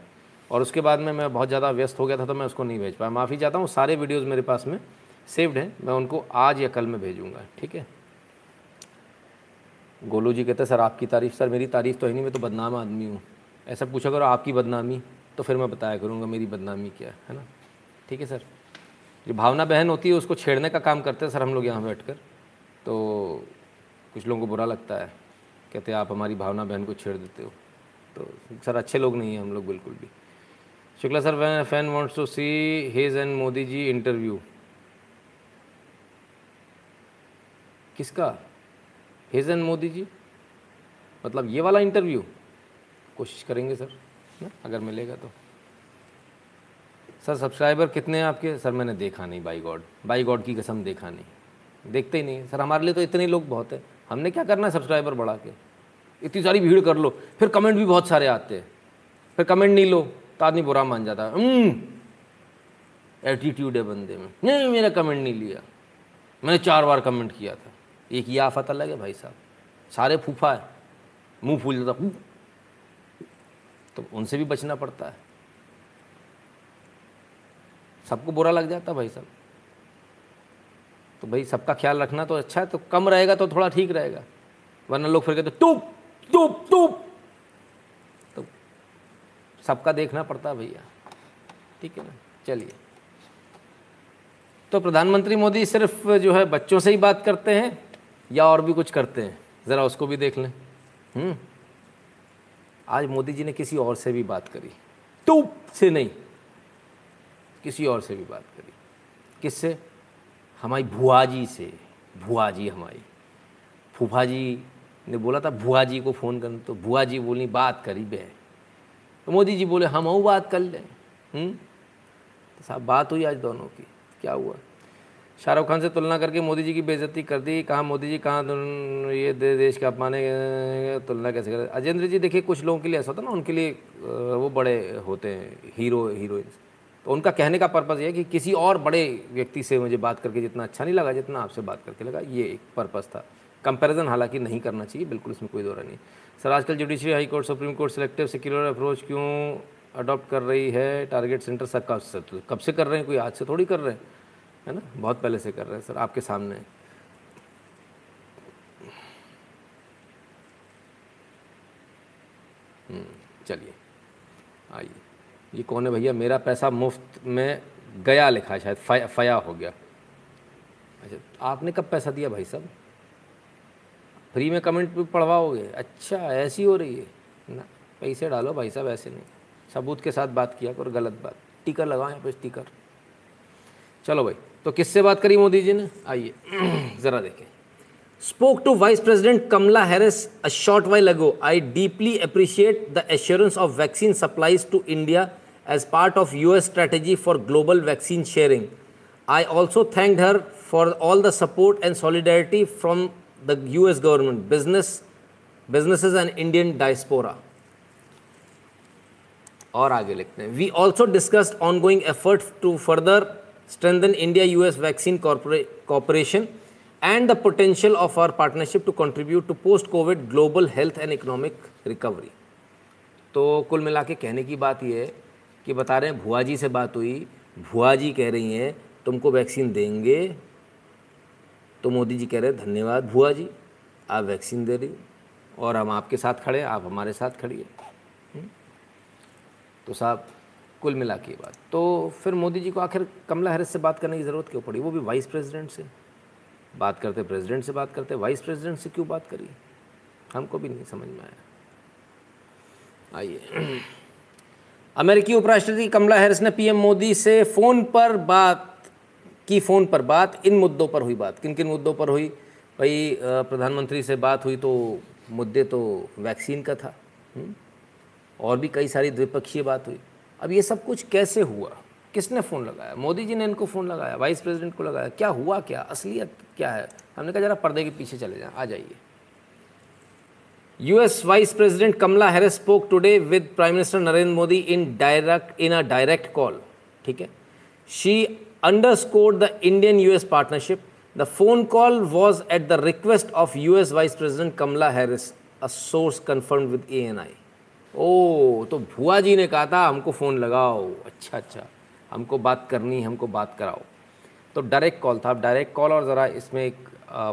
और उसके बाद में मैं बहुत ज़्यादा व्यस्त हो गया था तो मैं उसको नहीं भेज पाया। माफ़ी चाहता हूँ, सारे वीडियोज़ मेरे पास में सेव्ड हैं, मैं उनको आज या कल में भेजूँगा, ठीक है? गोलू जी कहते हैं, सर, आपकी तारीफ़, सर, मेरी तारीफ़ तो है नहीं, मैं तो बदनाम आदमी हूँ। ऐसा पूछा करो, आपकी बदनामी तो फिर मैं बताया करूँगा, मेरी बदनामी क्या है ना? ठीक है, सर? जो भावना बहन होती है, उसको छेड़ने का काम करते हैं, सर, हम लोग यहाँ बैठ कर तो कुछ लोगों को बुरा लगता है, कहते आप हमारी भावना बहन को छेड़ देते हो। तो सर, अच्छे लोग नहीं हैं हम लोग, बिल्कुल भी। Shukla sir fan wants to see hedge and Modi ji interview किसका? हेज एंड मोदी जी मतलब ये वाला इंटरव्यू कोशिश करेंगे सर, ना? अगर मिलेगा तो। सर सब्सक्राइबर कितने हैं आपके? सर, मैंने देखा नहीं बाई गॉड बाई गॉड की कसम देखा नहीं। देखते ही नहीं सर, हमारे लिए तो इतने लोग बहुत हैं। हमने क्या करना है सब्सक्राइबर बढ़ा के? इतनी सारी भीड़ कर लो। फिर कमेंट भी बहुत सारे आते हैं। फिर कमेंट नहीं लो। तो आदमी बुरा मान जाता। है एटीट्यूड है बंदे में। नहीं मेरा कमेंट नहीं लिया। मैंने चार बार कमेंट किया था। एक ये आफत अलग है भाई साहब। सारे फूफा है। मुँह फूल जाता तो उनसे भी बचना पड़ता है। सबको बुरा लग जाता भाई साहब। तो भाई सबका ख्याल रखना तो अच्छा है। तो कम रहेगा तो थोड़ा ठीक रहेगा। वरना लोग फिर कहते, टूप टूप टूप। तो सबका देखना पड़ता भैया। ठीक है ना? चलिए। तो प्रधानमंत्री मोदी सिर्फ़ जो है बच्चों से ही बात करते हैं या और भी कुछ करते हैं? ज़रा उसको भी देख लें। हम्म। आज मोदी जी ने किसी और से भी बात करी। टूप से नहीं। किसी और से भी बात करी। किससे? हमारी भुआ जी से। भुआ जी हमारी। फूफा जी ने बोला था, भुआ जी को फ़ोन करने। तो भुआ जी बोली, बात करी बे। तो मोदी जी बोले, हम बात कर लें। तो साहब, बात हुई आज दोनों की। क्या हुआ? शाहरुख खान से तुलना करके मोदी जी की बेइज्जती कर दी। कहाँ, मोदी जी, कहाँ ये दे, देश का अपमाने, तुलना कैसे कर अजेंद्र जी, देखिए, कुछ लोगों के लिए ऐसा होता ना, उनके लिए वो बड़े होते हैं, हीरो हीरोइंस तो उनका कहने का पर्पज़ ये है कि किसी और बड़े व्यक्ति से मुझे बात करके जितना अच्छा नहीं लगा, जितना आपसे बात करके लगा, ये एक पर्पज़ था। कंपैरिजन हालाँकि नहीं करना चाहिए, बिल्कुल इसमें कोई दौरा नहीं सर आजकल judiciary high court supreme court selective secular approach क्यों अडॉप्ट कर रही है? टारगेट सेंटर सर कब से कब से कर रहे हैं? कोई आज से थोड़ी कर रहे हैं? है ना? बहुत पहले से कर रहे हैं सर आपके सामने। हम्म, चलिए आइए। ये कौन है भैया? मेरा पैसा मुफ़्त में गया लिखा है शायद फया हो गया। अच्छा आपने कब पैसा दिया भाई साहब? फ्री में कमेंट भी पढ़वाओगे। अच्छा ऐसी हो रही है। ना, पैसे डालो भाई साहब, ऐसे नहीं। सबूत के साथ बात किया पर गलत बात। टिकर लगाओ यहाँ पर स्टिकर। चलो भाई तो किससे बात करी मोदी जी ने? आइए, ज़रा देखें। Spoke to vice president Kamala Harris a short while ago I deeply appreciate the assurance of vaccine supplies to India as part of U S strategy for global vaccine sharing. I also thank her for all the support and solidarity from the US government, business, businesses and Indian diaspora. और आगे लिखते हैं we also discussed ongoing effort to further strengthen India US vaccine cooperation and the potential of our partnership to contribute to post COVID global health and economic recovery. तो कुल मिला के कहने की बात यह है कि बता रहे हैं भुआ जी से बात हुई भुआ जी कह रही हैं तुमको वैक्सीन देंगे तो मोदी जी कह रहे, धन्यवाद भुआ जी, आप वैक्सीन दे रही और हम आपके साथ खड़े आप हमारे साथ खड़िए हम्म? तो साहब, कुल मिला के बात। तो फिर मोदी जी को आखिर कमला हैरिस से बात करने की ज़रूरत क्यों पड़ी? वो भी वाइस प्रेसिडेंट से। बात करते प्रेसिडेंट से बात करते, वाइस प्रेसिडेंट से क्यों बात करी? हमको भी नहीं समझ में आया। आइए। अमेरिकी उपराष्ट्रपति कमला हैरिस ने पीएम मोदी से फ़ोन पर बात की फ़ोन पर बात, इन मुद्दों पर हुई बात। किन किन मुद्दों पर हुई? भाई प्रधानमंत्री से बात हुई तो मुद्दे तो वैक्सीन का था? और भी कई सारी द्विपक्षीय बात हुई। अब ये सब कुछ कैसे हुआ? किसने फ़ोन लगाया? मोदी जी ने इनको फ़ोन लगाया? वाइस प्रेसिडेंट को लगाया? क्या हुआ क्या? असलियत क्या है? हमने कहा, जरा पर्दे के पीछे चले जाएँ, आ जाइए। US vice president Kamala Harris spoke today with prime minister Narendra Modi in direct, in a direct call, ठीक है? She Indian US partnership the phone call was at the request of US vice president Kamala Harris a source confirm with A N I ओ तो भुआ जी ने कहा था, हमको फ़ोन लगाओ. अच्छा अच्छा। हमको बात करनी है, हमको बात कराओ. तो डायरेक्ट कॉल था। अब डायरेक्ट कॉल और ज़रा इसमें एक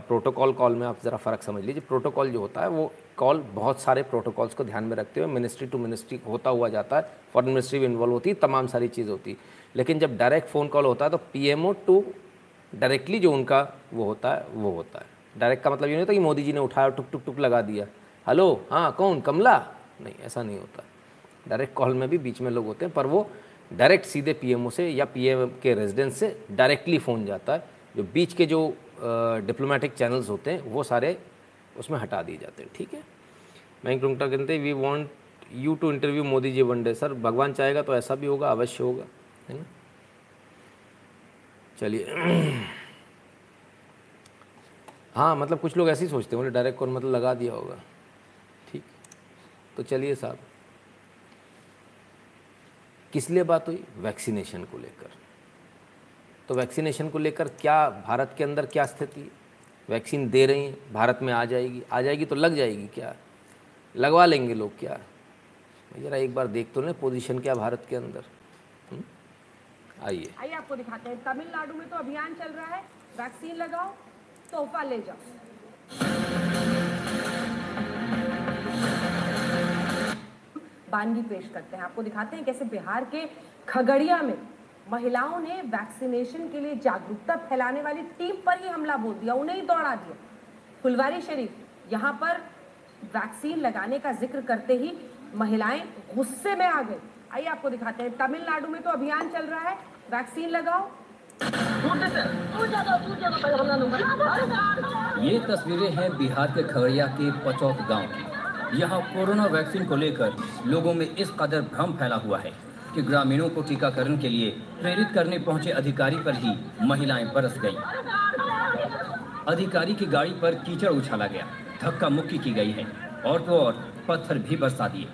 प्रोटोकॉल कॉल में आप ज़रा फ़र्क समझ लीजिए। प्रोटोकॉल जो होता है, वो कॉल बहुत सारे प्रोटोकॉल्स को ध्यान में रखते हुए मिनिस्ट्री टू मिनिस्ट्री होता हुआ जाता है। फॉरन मिनिस्ट्री भी इन्वॉल्व होती है, तमाम सारी चीज़ होती है। लेकिन जब डायरेक्ट फ़ोन कॉल होता है तो पीएमओ टू डायरेक्टली जो उनका वो होता है, वो होता है। डायरेक्ट का मतलब ये नहीं होता कि मोदी जी ने उठाया टुक टुक टुक लगा दिया। हेलो हाँ कौन? कमला? नहीं, ऐसा नहीं होता। डायरेक्ट कॉल में भी बीच में लोग होते हैं, पर वो डायरेक्ट सीधे पीएमओ से या पीएम के रेजिडेंस से डायरेक्टली फ़ोन जाता है। जो बीच के जो डिप्लोमेटिक चैनल्स होते हैं, वो सारे उसमें हटा दिए जाते हैं, ठीक है? मैं रुंगटा कहते हैं we want you to interview Modi ji one day sir, भगवान चाहेगा तो ऐसा भी होगा, अवश्य होगा। है ना? चलिए। हाँ मतलब कुछ लोग ऐसे ही सोचते हैं डायरेक्ट कॉल मतलब लगा दिया होगा। ठीक। तो चलिए साहब। किस लिए बात हुई? वैक्सीनेशन को लेकर। तो वैक्सीनेशन को लेकर क्या भारत के अंदर क्या स्थिति? वैक्सीन दे रही हैं, भारत में आ जाएगी। आ जाएगी तो लग जाएगी क्या? लगवा लेंगे लोग क्या? ज़रा एक बार देख तो लें पोजीशन क्या भारत के अंदर? आइए। आइए, आपको दिखाते हैं। तमिलनाडु में तो अभियान चल रहा है। वैक्सीन लगाओ, तोहफा ले जाओ। बानगी पेश करते हैं। आपको दिखाते हैं कैसे बिहार के खगड़िया में महिलाओं ने वैक्सीनेशन के लिए जागरूकता फैलाने वाली टीम पर ही हमला बोल दिया, उन्हें ही दौड़ा दिया। फुलवारी शरीफ, यहाँ पर वैक्सीन लगाने का ज़िक्र करते ही महिलाएँ गुस्से में आ गई। आइए, आपको दिखाते हैं। तमिलनाडु में तो अभियान चल रहा है। वैक्सीन लगाओ। ये तस्वीरें हैं बिहार के खगड़िया के पचौक गाँव की। यहाँ कोरोना वैक्सीन को लेकर लोगों में इस कदर भ्रम फैला हुआ है कि ग्रामीणों को टीकाकरण के लिए प्रेरित करने पहुँचे अधिकारी पर ही महिलाएँ बरस गईं। अधिकारी की गाड़ी पर कीचड़ उछाला गया, धक्का मुक्की की गई है और तो और पत्थर भी बरसा दिए।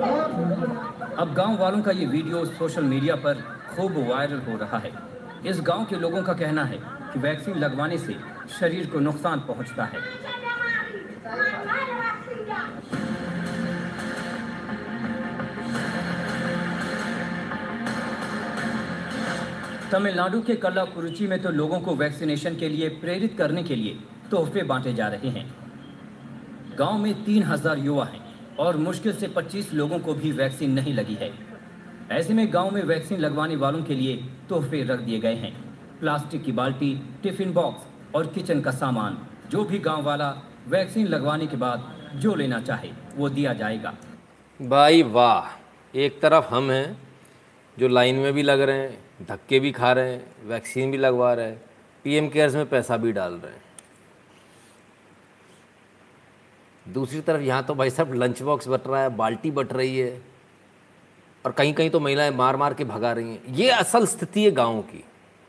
अब गाँव वालों का ये वीडियो सोशल मीडिया पर खूब वायरल हो रहा है। इस गाँव के लोगों का कहना है कि वैक्सीन लगवाने से शरीर को नुकसान पहुँचता है। तमिलनाडु के कल्लाकुरुचि में तो लोगों को वैक्सीनेशन के लिए प्रेरित करने के लिए तोहफे बांटे जा रहे हैं। गाँव में तीन हज़ार युवा हैं। और मुश्किल से 25 लोगों को भी वैक्सीन नहीं लगी है। ऐसे में गाँव में वैक्सीन लगवाने वालों के लिए तोहफे रख दिए गए हैं। प्लास्टिक की बाल्टी, टिफ़िन बॉक्स और किचन का सामान, जो भी गाँव वाला वैक्सीन लगवाने के बाद जो लेना चाहे, वो दिया जाएगा। भाई वाह, एक तरफ़ हम हैं, जो लाइन में भी लग रहे हैं, धक्के भी खा रहे हैं, वैक्सीन भी लगवा रहे हैं, पीएम केयर्स में पैसा भी डाल रहे हैं। दूसरी तरफ़ यहाँ तो भाई साहब लंच बॉक्स बट रहा है, बाल्टी बट रही है और कहीं कहीं तो महिलाएँ मार मार के भगा रही हैं। ये असल स्थिति है गाँव की।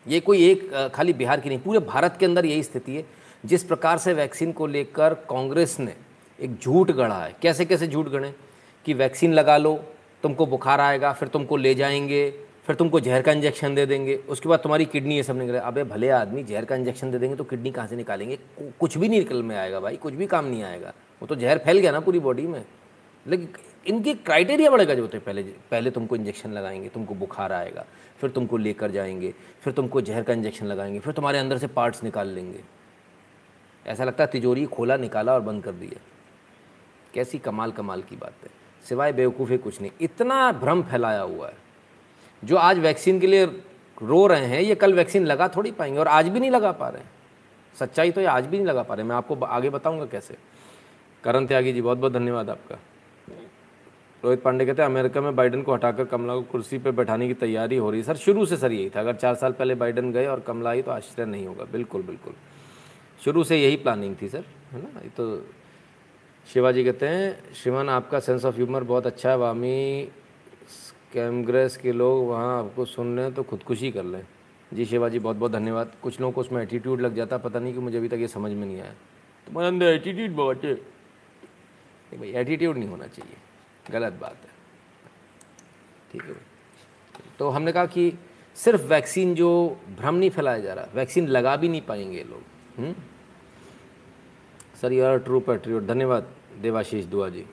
ये कोई एक खाली बिहार की नहीं, पूरे भारत के अंदर यही स्थिति है। जिस प्रकार से वैक्सीन को लेकर कांग्रेस ने एक झूठ गढ़ा है। कैसे कैसे झूठ गढ़े? कि वैक्सीन लगा लो, तुमको बुखार आएगा, फिर तुमको ले जाएँगे, फिर तुमको जहर का इंजेक्शन दे देंगे, उसके बाद तुम्हारी किडनी ये सब निकले अबे भले आदमी जहर का इंजेक्शन दे देंगे तो किडनी कहाँ से निकालेंगे? कुछ भी नहीं निकल में आएगा भाई, कुछ भी काम नहीं आएगा। वो तो जहर फैल गया ना पूरी बॉडी में। लेकिन इनके क्राइटेरिया बड़े गजब होते हैं। पहले पहले तुमको इंजेक्शन लगाएँगे, तुमको बुखार आएगा, फिर तुमको लेकर जाएँगे, फिर तुमको जहर का इंजेक्शन लगाएँगे, फिर तुम्हारे अंदर से पार्ट्स निकाल लेंगे। ऐसा लगता है तिजोरी खोला, निकाला और बंद कर दिया। कैसी कमाल कमाल की बात है। सिवाय बेवकूफ़ी कुछ नहीं। इतना भ्रम फैलाया हुआ है। जो आज वैक्सीन के लिए रो रहे हैं, ये कल वैक्सीन लगा थोड़ी पाएँगे और आज भी नहीं लगा पा रहे हैं। सच्चाई तो ये आज भी नहीं लगा पा रहे मैं आपको आगे बताऊँगा कैसे। करण त्यागी जी बहुत बहुत धन्यवाद आपका। रोहित पांडे कहते हैं, अमेरिका में बाइडन को हटाकर कमला को कुर्सी पर बैठाने की तैयारी हो रही है। सर, शुरू से सर यही था। अगर चार साल पहले बाइडन गए और कमला आई तो आश्चर्य नहीं होगा। बिल्कुल बिल्कुल। शुरू से यही प्लानिंग थी सर, है ना? ये तो शिवाजी कहते हैं, श्रीमान, आपका सेंस ऑफ़ ह्यूमर बहुत अच्छा है। वामी कैमग्रेस के लोग वहाँ आपको सुन रहे हैं तो खुदकुशी कर लें। जी, शिवाजी बहुत बहुत धन्यवाद। कुछ लोगों को उसमें एटीट्यूड लग जाता, पता नहीं कि मुझे अभी तक ये समझ में नहीं आया। तुम्हारे अंदर एटीट्यूड बहुत है। भाई एटीट्यूड नहीं होना चाहिए। गलत बात है। ठीक है तो हमने कहा कि सिर्फ़ वैक्सीन जो भ्रम नहीं फैलाया जा रहा वैक्सीन लगा भी नहीं पाएँगे लोग। Sir you are true patriot धन्यवाद देवाशीष दुआ जी।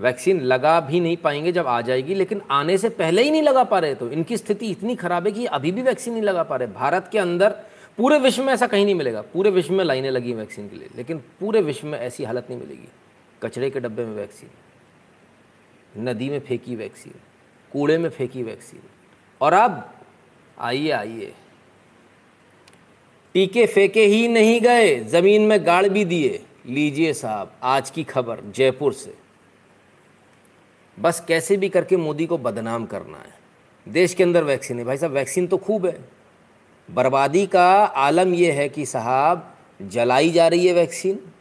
वैक्सीन लगा भी नहीं पाएँगे जब आ जाएगी, लेकिन आने से पहले ही नहीं लगा पा रहे तो इनकी स्थिति इतनी खराब है कि अभी भी वैक्सीन नहीं लगा पा रहे। भारत के अंदर पूरे विश्व में ऐसा कहीं नहीं मिलेगा। पूरे विश्व में लाइनें लगी वैक्सीन के लिए, लेकिन पूरे विश्व में ऐसी हालत नहीं मिलेगी। कचरे के डब्बे में वैक्सीन नदी में फेंकी वैक्सीन कूड़े में फेंकी वैक्सीन और अब आइए आइए। टीके फेंके ही नहीं गए, ज़मीन में गाड़ भी दिए। लीजिए साहब, आज की खबर जयपुर से। बस कैसे भी करके मोदी को बदनाम करना है। देश के अंदर वैक्सीन है। भाई साहब वैक्सीन तो खूब है। बर्बादी का आलम यह है कि साहब, जलाई जा रही है वैक्सीन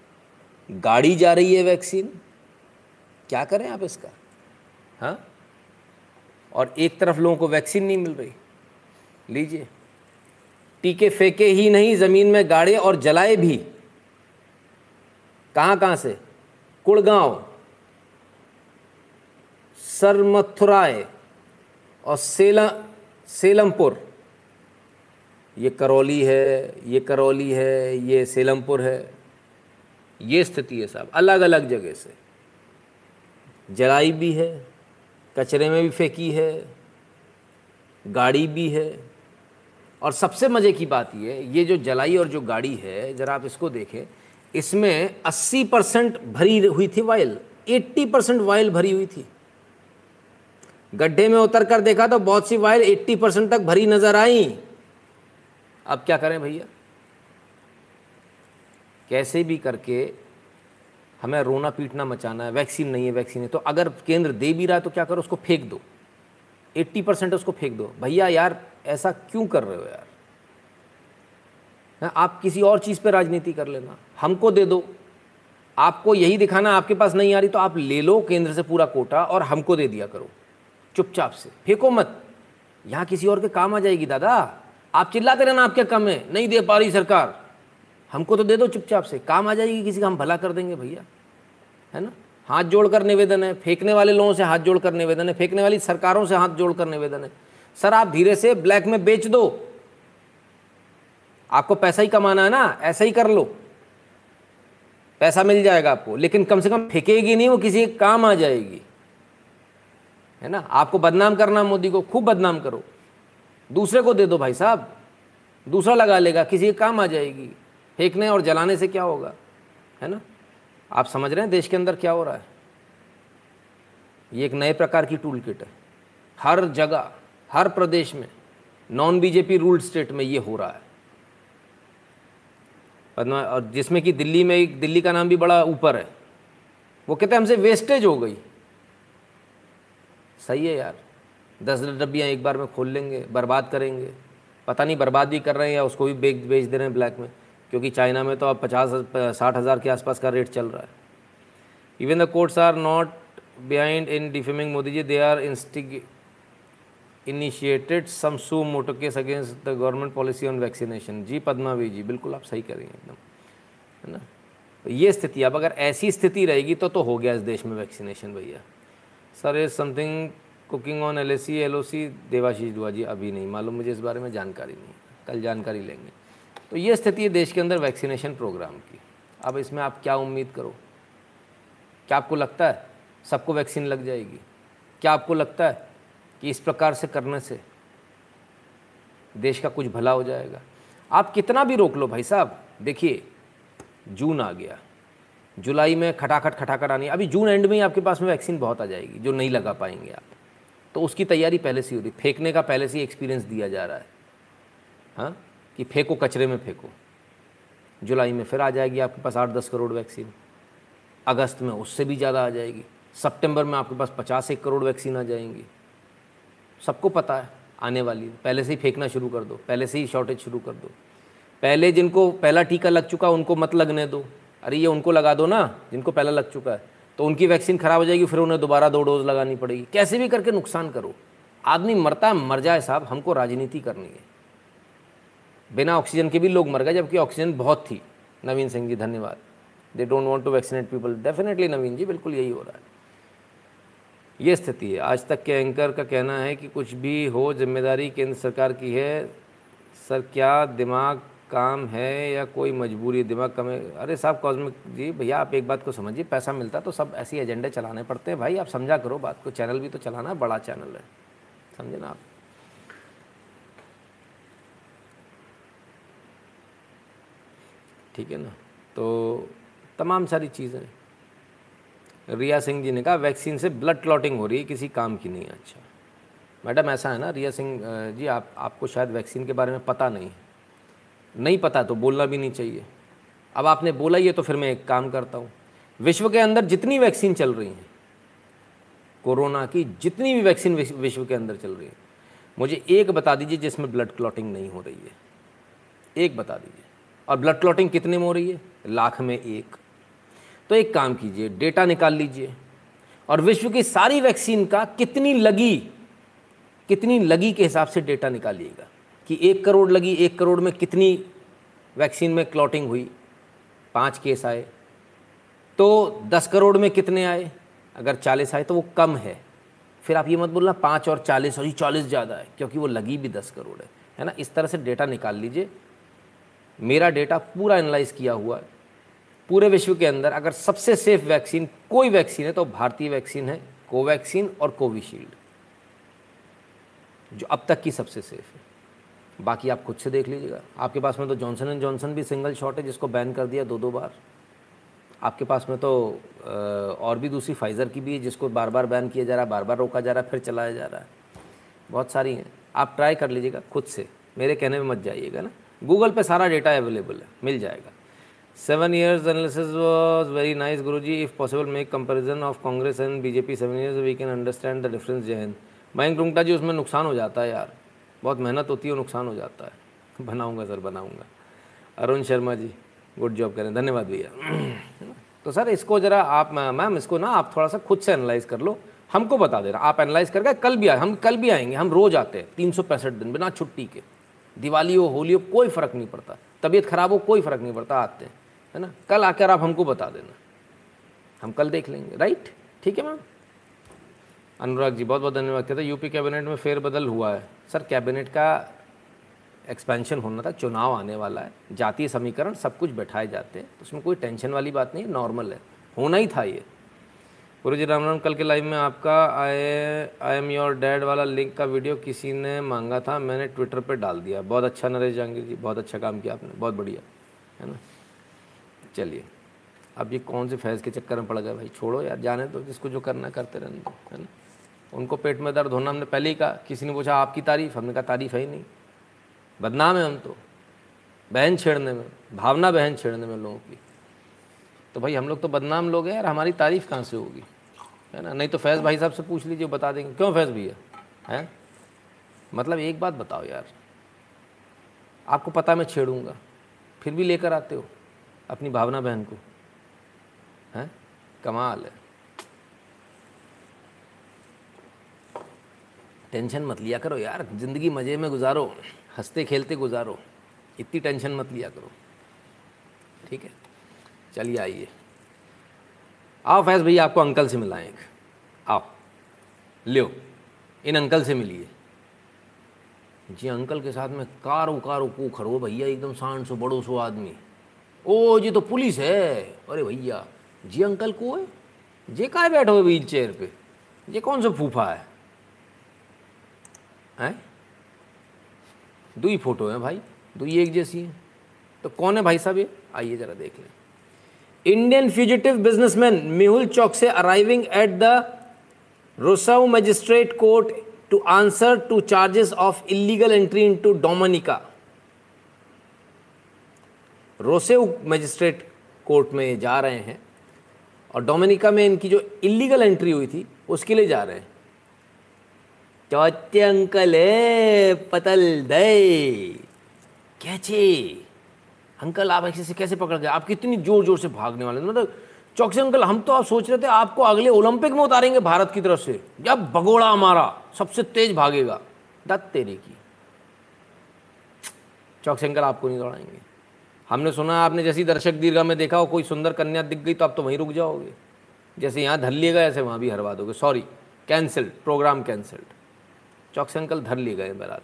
गाड़ी जा रही है वैक्सीन। क्या करें आप इसका? हाँ? और एक तरफ़ लोगों को वैक्सीन नहीं मिल रही। लीजिए। टीके फेंके ही नहीं, ज़मीन में गाड़े और जलाए भी। कहाँ कहाँ से? कुड़गांव। सरमथुराए और सेला, सेलमपुर। ये करौली है, ये करौली है, ये सेलमपुर है। ये स्थिति है साहब अलग अलग जगह से। जलाई भी है, कचरे में भी फेंकी है, गाड़ी भी है। और सबसे मज़े की बात ये ये जो जलाई और जो गाड़ी है, ज़रा आप इसको देखें, इसमें 80 परसेंट भरी हुई थी वायल 80 परसेंट वायल भरी हुई थी। गड्ढे में उतर कर देखा तो बहुत सी वायल 80 परसेंट तक भरी नज़र आई। अब क्या करें भैया? कैसे भी करके हमें रोना पीटना मचाना है वैक्सीन नहीं है वैक्सीन है। तो अगर केंद्र दे भी रहा है तो क्या करो उसको फेंक दो। 80 परसेंट उसको फेंक दो। भैया यार ऐसा क्यों कर रहे हो यार? हाँ, आप किसी और चीज़ पे राजनीति कर लेना। हमको दे दो। आपको यही दिखाना आपके पास नहीं आ रही तो आप ले लो केंद्र से पूरा कोटा और हमको दे दिया करो। चुपचाप से। फेंको मत। यहाँ किसी और के काम आ जाएगी दादा। आप चिल्लाते रहना आपके कम है। नहीं दे पा रही सरकार। हमको तो दे दो चुपचाप से। काम आ जाएगी, किसी का हम भला कर देंगे भैया। है ना? हाथ जोड़कर निवेदन है, फेंकने वाले लोगों से हाथ जोड़कर निवेदन है, फेंकने वाली सरकारों से हाथ जोड़कर निवेदन है। सर, आप धीरे से ब्लैक में बेच दो। आपको पैसा ही कमाना है ना, ऐसा ही कर लो। पैसा मिल जाएगा आपको, लेकिन कम से कम फेंकेगी नहीं, वो किसी काम आ जाएगी। है ना? आपको बदनाम करना मोदी को, खूब बदनाम करो। दूसरे को दे दो भाई साहब। दूसरा लगा लेगा, किसी काम आ जाएगी। फेंकने और जलाने से क्या होगा? है ना? आप समझ रहे हैं देश के अंदर क्या हो रहा है? ये एक नए प्रकार की टूल किट है। हर जगह, हर प्रदेश में नॉन बीजेपी रूल्ड स्टेट में ये हो रहा है। और जिसमें कि दिल्ली में दिल्ली का नाम भी बड़ा ऊपर है। वो कहते हैं, हमसे वेस्टेज हो गई। सही है यार। दस डब्बियाँ एक बार में खोल लेंगे, बर्बाद करेंगे। पता नहीं बर्बाद भी कर रहे हैं या उसको भी बेच बेच दे रहे हैं ब्लैक में। क्योंकि चाइना में तो अब पचास, साठ हज़ार के आसपास का रेट चल रहा है। Even the courts are not behind in defaming Modi ji they are instig initiated some suo motu case against the government policy on vaccination जी पद्मावी जी बिल्कुल आप सही करेंगे एकदम, है ना? तो ये स्थिति, अब अगर ऐसी स्थिति रहेगी तो तो हो गया इस देश में वैक्सीनेशन भैया। Sir is something cooking on L S C L O C Devashish Dua ji, अभी नहीं, मालूम मुझे इस बारे में जानकारी नहीं कल जानकारी लेंगे। तो ये स्थिति है देश के अंदर वैक्सीनेशन प्रोग्राम की। अब इसमें आप क्या उम्मीद करो? क्या आपको लगता है सबको वैक्सीन लग जाएगी? क्या आपको लगता है कि इस प्रकार से करने से देश का कुछ भला हो जाएगा? आप कितना भी रोक लो भाई साहब। देखिए, जून आ गया। जुलाई में खटाखट खटाखट आनी। अभी जून एंड में ही आपके पास में वैक्सीन बहुत आ जाएगी, जो नहीं लगा पाएँगे आप। तो उसकी तैयारी पहले से हो रही। फेंकने का पहले से ही एक्सपीरियंस दिया जा रहा है। हाँ? कि फेंको, कचरे में फेंको। जुलाई में फिर आ जाएगी आपके पास आठ दस करोड़ वैक्सीन। अगस्त में उससे भी ज़्यादा आ जाएगी। सितंबर में आपके पास पचास एक करोड़ वैक्सीन आ जाएँगी। सबको पता है, आने वाली। पहले से ही फेंकना शुरू कर दो। पहले से ही शॉर्टेज शुरू कर दो। पहले जिनको पहला टीका लग चुका, उनको मत लगने दो। अरे, ये उनको लगा दो ना, जिनको पहला लग चुका है। तो उनकी वैक्सीन ख़राब हो जाएगी, फिर उन्हें दोबारा दो डोज लगानी पड़ेगी। कैसे भी करके नुकसान करो। आदमी मरता है, मर जाए साहब, हमको राजनीति करनी है। बिना ऑक्सीजन के भी लोग मर गए, जबकि ऑक्सीजन बहुत थी। नवीन सिंह जी, धन्यवाद। They don't want to vaccinate people definitely Naveen ji, बिल्कुल यही हो रहा है। ये स्थिति है। आज तक के एंकर का कहना है कि कुछ भी हो, ज़िम्मेदारी केंद्र सरकार की है। सर, क्या दिमाग काम है या कोई मजबूरी दिमाग कम है? अरे साहब कॉस्मिक जी, भैया, आप एक बात को समझिए। पैसा मिलता तो सब ऐसे एजेंडे चलाने पड़ते हैं। भाई, आप समझा करो बात को। चैनल भी तो चलाना बड़ा चैनल है। समझे ना आप? ठीक है ना? तो तमाम सारी चीज़ें। रिया सिंह जी ने कहा, वैक्सीन से ब्लड क्लॉटिंग हो रही है, किसी काम की नहीं अच्छा। मैडम, ऐसा है ना, रिया सिंह जी, आप, आपको शायद वैक्सीन के बारे में पता नहीं है। नहीं पता तो बोलना भी नहीं चाहिए। अब आपने बोला ये तो फिर मैं एक काम करता हूँ। विश्व के अंदर जितनी वैक्सीन चल रही हैं, कोरोना की जितनी भी वैक्सीन विश्व के अंदर चल रही है, मुझे एक बता दीजिए जिसमें ब्लड क्लॉटिंग नहीं हो रही है। एक बता दीजिए। और ब्लड क्लॉटिंग कितने में हो रही है? लाख में एक। तो एक काम कीजिए डेटा निकाल लीजिए। और विश्व की सारी वैक्सीन का कितनी लगी कितनी लगी के हिसाब से डेटा निकालिएगा कि एक करोड़ लगी, एक करोड़ में कितनी वैक्सीन में क्लॉटिंग हुई? पाँच केस आए। तो दस करोड़ में कितने आए? अगर चालीस आए तो वो कम है। फिर आप ये मत बोलना, पाँच और चालीस, और ये चालीस ज़्यादा है, क्योंकि वो लगी भी दस करोड़ है। है ना? इस तरह से डेटा निकाल लीजिए। मेरा डेटा पूरा एनालाइज किया हुआ है। पूरे विश्व के अंदर अगर सबसे सेफ़ वैक्सीन कोई वैक्सीन है तो भारतीय वैक्सीन है कोवैक्सीन और कोविशील्ड जो अब तक की सबसे सेफ़ है। बाकी आप खुद से देख लीजिएगा। आपके पास में तो जॉनसन एंड जॉनसन भी सिंगल शॉट है, जिसको बैन कर दिया दो दो बार। आपके पास में तो और भी दूसरी फाइज़र की भी है, जिसको बार बार बैन किया जा रहा है बार बार रोका जा रहा है, फिर चलाया जा रहा है। बहुत सारी हैं। आप ट्राई कर लीजिएगा खुद से। मेरे कहने में मत जाइएगा ना। गूगल पे सारा डेटा अवेलेबल है, मिल जाएगा। Seven years analysis was very nice Guru ji if possible make comparison of Congress and BJP seven years we can understand the difference जय हिंद मयंक रुंगटा जी, उसमें नुकसान हो जाता है यार। बहुत मेहनत होती है और नुकसान हो जाता है। बनाऊँगा सर, बनाऊँगा। अरुण शर्मा जी गुड जॉब करें। धन्यवाद भैया। तो सर, इसको ज़रा आप, मैम, इसको ना आप थोड़ा सा खुद से एनालाइज कर लो। हमको बता देना। आप एनालाइज करके कल भी आए हम कल भी आएँगे। हम रोज़ आते हैं, तीन सौ पैंसठ दिन बिना छुट्टी के। दिवाली हो, होली हो, कोई फ़र्क नहीं पड़ता। तबीयत ख़राब हो, कोई फ़र्क नहीं पड़ता, आते हैं, है ना? कल आकर आप हमको बता देना। हम कल देख लेंगे, राइट? ठीक है, मैम? अनुराग जी बहुत बहुत धन्यवाद। कहते हैं, यूपी कैबिनेट में फेरबदल हुआ है। सर, कैबिनेट का एक्सपेंशन होना था, चुनाव आने वाला है। जातीय समीकरण सब कुछ बैठाए जाते हैं। तो उसमें कोई टेंशन वाली बात नहीं है नॉर्मल है। होना ही था ये। गुरु जी राम राम, कल के लाइव में आपका I I am your dad वाला लिंक का वीडियो किसी ने मांगा था, मैंने ट्विटर पे डाल दिया। बहुत अच्छा नरेश जहांगीर जी, बहुत अच्छा काम किया आपने, बहुत बढ़िया, है ना? चलिए, अब ये कौन से फैज़ के चक्कर में पड़ गए भाई? छोड़ो यार, जाने दो, जिसको जो करना करते रहने दो, है ना? उनको पेट में दर्द होना, हमने पहले ही कहा, किसी ने पूछा, आपकी तारीफ़? हमने कहा, तारीफ़ है ही नहीं। बदनाम है हम तो बहन छेड़ने में, भावना बहन छेड़ने में लोगों की। तो भाई हम लोग तो बदनाम लोग हैं यार, हमारी तारीफ़ कहाँ से होगी? है ना? नहीं तो फैज़ भाई साहब से पूछ लीजिए, बता देंगे। क्यों फैज़ भैया? हैं? मतलब एक बात बताओ यार। आपको पता मैं छेड़ूँगा। फिर भी लेकर आते हो अपनी भावना बहन को। हैं? कमाल है। टेंशन मत लिया करो यार। ज़िंदगी मज़े में गुजारो, हँसते खेलते गुजारो। इतनी टेंशन मत लिया करो। ठीक है? चलिए आइए। आओ फैज़ भैया, आपको अंकल से मिलाएँ एक। आओ। लियो, इन अंकल से मिलिए। जी, अंकल के साथ में कारो कारो को खड़ो भैया, एकदम सांड सो, बड़ो सो आदमी। ओ, जी तो पुलिस है। अरे भैया, जी अंकल को है? जे का बैठो व्हील चेयर पे? ये कौन सा फूफा है? हैं? दो ही फ़ोटो है भाई, दो ही एक जैसी है। तो कौन है भाई साहब ये? आइए जरा देख लें। Indian fugitive businessman Mehul Choksi arriving at the Roseau magistrate court to answer to charges of illegal entry into Dominica Roseau magistrate court में जा रहे हैं और डोमिनिका में इनकी जो इलीगल एंट्री हुई थी, उसके लिए जा रहे हैं। चौथे अंकल है, पतल दे कैचे अंकल, आप ऐसे से कैसे पकड़ गए आप कितनी ज़ोर ज़ोर से भागने वाले मतलब चौकसे अंकल, हम तो आप सोच रहे थे आपको अगले ओलंपिक में उतारेंगे भारत की तरफ़ से। जब भगोड़ा हमारा, सबसे तेज भागेगा। दत्त तेरे की। चौकसे अंकल, आपको नहीं दौड़ाएँगे। हमने सुना आपने जैसी दर्शक दीर्घा में देखा हो कोई सुंदर कन्या दिख गई तो आप तो वहीं रुक जाओगे। जैसे यहाँ धर लिए गए, ऐसे वहाँ भी हरवा दोगे। Sorry cancelled program cancelled Choksi uncle, धर लिए गए बहरहाल।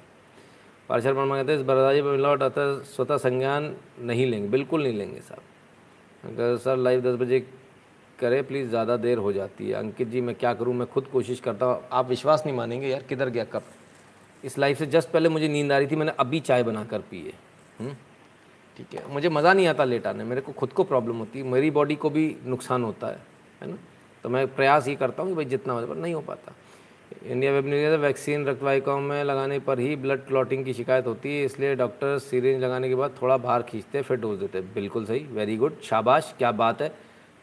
पार्षद वर्मा कहते हैं इस बर्दाजी पर मिलावट अतः स्वतः संज्ञान नहीं लेंगे, बिल्कुल नहीं लेंगे साहब। अगर सर लाइव दस बजे करें प्लीज़ ज़्यादा देर हो जाती है। अंकित जी, मैं क्या करूँ? मैं खुद कोशिश करता हूँ। आप विश्वास नहीं मानेंगे यार, किधर गया कब? इस लाइफ से जस्ट पहले मुझे नींद आ रही थी, मैंने अभी चाय बना कर पी है। हम्म? ठीक है। मुझे मज़ा नहीं आता लेट आने मेरे को खुद को प्रॉब्लम होती है। मेरी बॉडी को भी नुकसान होता है है ना? तो मैं प्रयास ही करता हूँ कि भाई जितना हो पर नहीं हो पाता। इंडिया वेब न्यूज़ वैक्सीन रक्तवाहिकाओं में लगाने पर ही ब्लड क्लॉटिंग की शिकायत होती है, इसलिए डॉक्टर सीरेंज लगाने के बाद थोड़ा बाहर खींचते फिर डोज देते बिल्कुल सही वेरी गुड शाबाश, क्या बात है।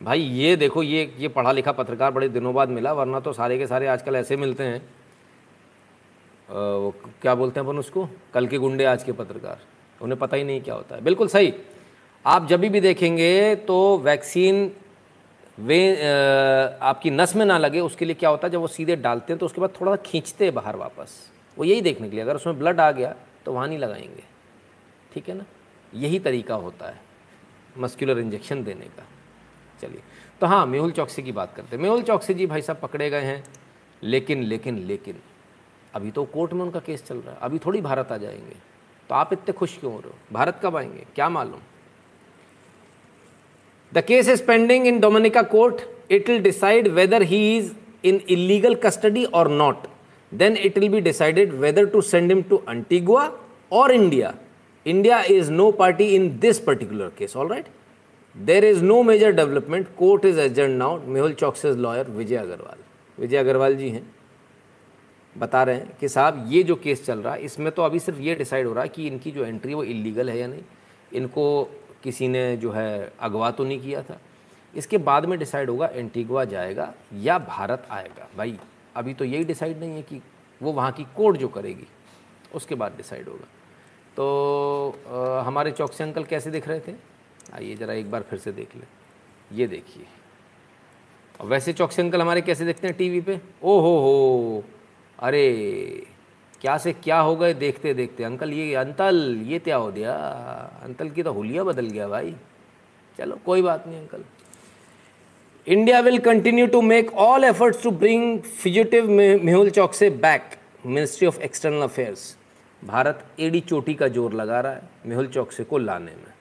भाई, ये देखो, ये ये पढ़ा लिखा पत्रकार बड़े दिनों बाद मिला, वरना तो सारे के सारे आजकल ऐसे मिलते हैं। वो क्या बोलते हैं अपन उसको? कल के गुंडे, आज के पत्रकार। उन्हें पता ही नहीं क्या होता है। बिल्कुल सही, आप जब भी देखेंगे तो वैक्सीन वे आपकी नस में ना लगे, उसके लिए क्या होता है, जब वो सीधे डालते हैं तो उसके बाद थोड़ा सा खींचते हैं बाहर वापस। वो यही देखने के लिए, अगर उसमें ब्लड आ गया तो वहाँ नहीं लगाएँगे। ठीक है ना? यही तरीका होता है मस्कुलर इंजेक्शन देने का। चलिए। तो हाँ मेहुल चौकसी की बात करते हैं। मेहुल चौकसी जी भाई साहब पकड़े गए हैं, लेकिन लेकिन लेकिन, अभी तो कोर्ट में उनका केस चल रहा है। अभी थोड़ी भारत आ जाएँगे। तो आप इतने खुश क्यों हो रहे हो? भारत कब आएँगे? क्या मालूम? The case is pending in Dominica court it will decide whether he is in illegal custody और not then it will be decided whether to send him to Antigua और India India is no party in this particular case all right there is no major development court is adjourned now Mehul Choksi's lawyer Vijay Agarwal Vijay Agarwal ji हैं। बता रहे हैं कि साहब, ये जो केस चल रहा है, इसमें तो अभी सिर्फ़ ये डिसाइड हो रहा है कि इनकी जो एंट्री वो इलीगल है या नहीं। इनको किसी ने जो है अगवा तो नहीं किया था। इसके बाद में डिसाइड होगा एंटीगुआ जाएगा या भारत आएगा। भाई अभी तो यही डिसाइड नहीं है कि वो वहाँ की कोर्ट जो करेगी उसके बाद डिसाइड होगा। तो आ, हमारे चौकसे अंकल कैसे दिख रहे थे? आइए ज़रा एक बार फिर से देख लें। ये देखिए। और वैसे चौकसे अंकल हमारे कैसे देखते हैं टीवी पे? ओ हो हो। अरे! क्या से क्या हो गए देखते देखते? अंकल, ये अंतल, ये क्या हो गया? अंकल की तो हुलिया बदल गया भाई। चलो, कोई बात नहीं uncle. India will continue to make all efforts to bring fugitive Mehul Choksi back ministry of external affairs Bharat AD चोटी का ज़ोर लगा रहा है मेहुल चौकसे को लाने में।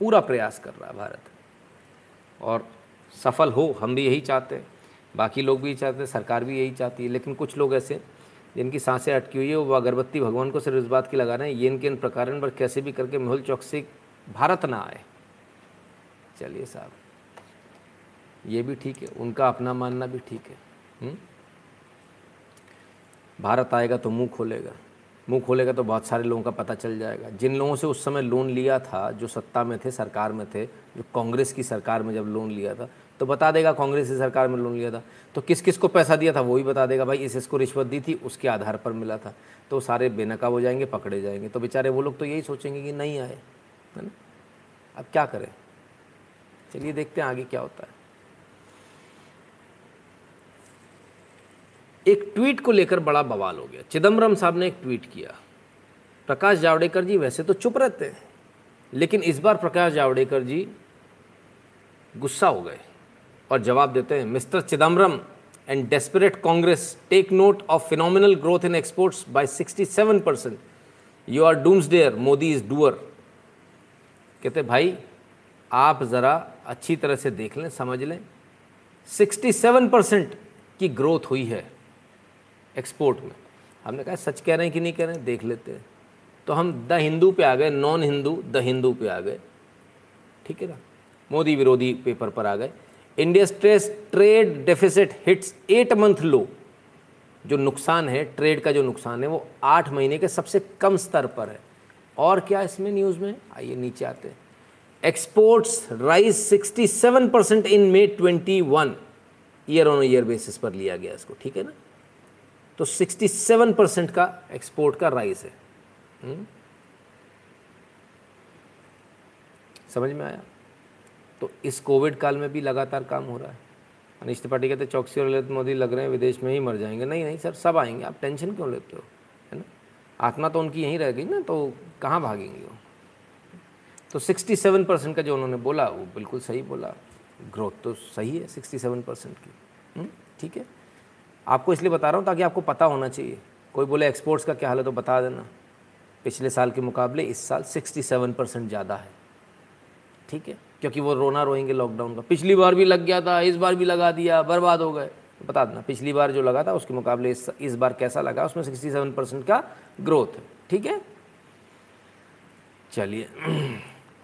पूरा प्रयास कर रहा है भारत। और सफल हो, हम भी यही चाहते हैं। बाकी लोग भी चाहते हैं, सरकार भी यही चाहती है, लेकिन कुछ लोग ऐसे जिनकी साँसें अटकी हुई है, वो अगरबत्ती भगवान को सिर्फ़ इस बात की लगा रहे हैं, ये इनके इन प्रकार पर कैसे भी करके मेहुल चौकसी भारत ना आए चलिए साहब, ये भी ठीक है, उनका अपना मानना भी ठीक है? हम्म? भारत आएगा तो मुँह खोलेगा मुँह खोलेगा तो बहुत सारे लोगों का पता चल जाएगा जिन लोगों से उस समय लोन लिया था, जो सत्ता में थे, सरकार में थे, जो कांग्रेस की सरकार में जब लोन लिया था तो बता देगा कांग्रेस की सरकार में लोन लिया था तो किस किस को पैसा दिया था वो भी बता देगा भाई इस इसको रिश्वत दी थी, उसके आधार पर मिला था। तो सारे बेनकाब हो जाएँगे, पकड़े जाएँगे। तो बेचारे वो लोग तो यही सोचेंगे कि नहीं आए, है ना? अब क्या करें? चलिए देखते हैं आगे क्या होता है। एक ट्वीट को लेकर बड़ा बवाल हो गया। चिदम्बरम साहब ने एक ट्वीट किया। प्रकाश जावड़ेकर जी वैसे तो चुप रहते हैं, लेकिन इस बार प्रकाश जावड़ेकर जी गुस्सा हो गए। और जवाब देते हैं, mister Chidambaram and desperate Congress take note of phenomenal growth in exports by 67 percent you are doomsayer Modi is doer कहते भाई, आप ज़रा अच्छी तरह से देख लें, समझ लें। 67 परसेंट की ग्रोथ हुई है एक्सपोर्ट में। हमने कहा, सच कह रहे हैं कि नहीं कह रहे हैं? देख लेते हैं। तो हम द हिंदू पे आ गए, नॉन हिंदू, द हिंदू पे आ गए। ठीक है ना? मोदी विरोधी पेपर पर आ गए। India stress trade deficit hits eight month low जो नुकसान है ट्रेड का जो नुकसान है, वो आठ महीने के सबसे कम स्तर पर है। और क्या इसमें न्यूज़ में? आइए नीचे आते हैं। Exports rise 67 percent in May 21 year on year basis पर लिया गया इसको, ठीक है ना? तो 67 परसेंट का एक्सपोर्ट का राइज है हुँ? हम्म? समझ में आया? तो इस कोविड काल में भी लगातार काम हो रहा है। अनिश त्रिपाठी कहते चौकसी और ललित मोदी लग रहे हैं विदेश में ही मर जाएँगे। नहीं नहीं सर सब आएँगे। आप टेंशन क्यों लेते हो? है ना? आत्मा तो उनकी यहीं रह गई ना तो कहाँ भागेंगे वो? तो 67 परसेंट का जो उन्होंने बोला वो बिल्कुल सही बोला। ग्रोथ तो सही है 67 परसेंट की। हम्म, ठीक है? आपको इसलिए बता रहा हूँ ताकि आपको पता होना चाहिए। कोई बोले एक्सपोर्ट्स का क्या हाल है तो बता देना। पिछले साल के मुकाबले इस साल 67 परसेंट ज़्यादा है। ठीक है? क्योंकि वो रोना रोएँगे लॉकडाउन का। पिछली बार भी लग गया था इस बार भी लगा दिया बर्बाद हो गए। बता देना पिछली बार जो लगा था उसके मुकाबले इस, इस बार कैसा लगा? उसमें 67 परसेंट का ग्रोथ है ठीक है? चलिए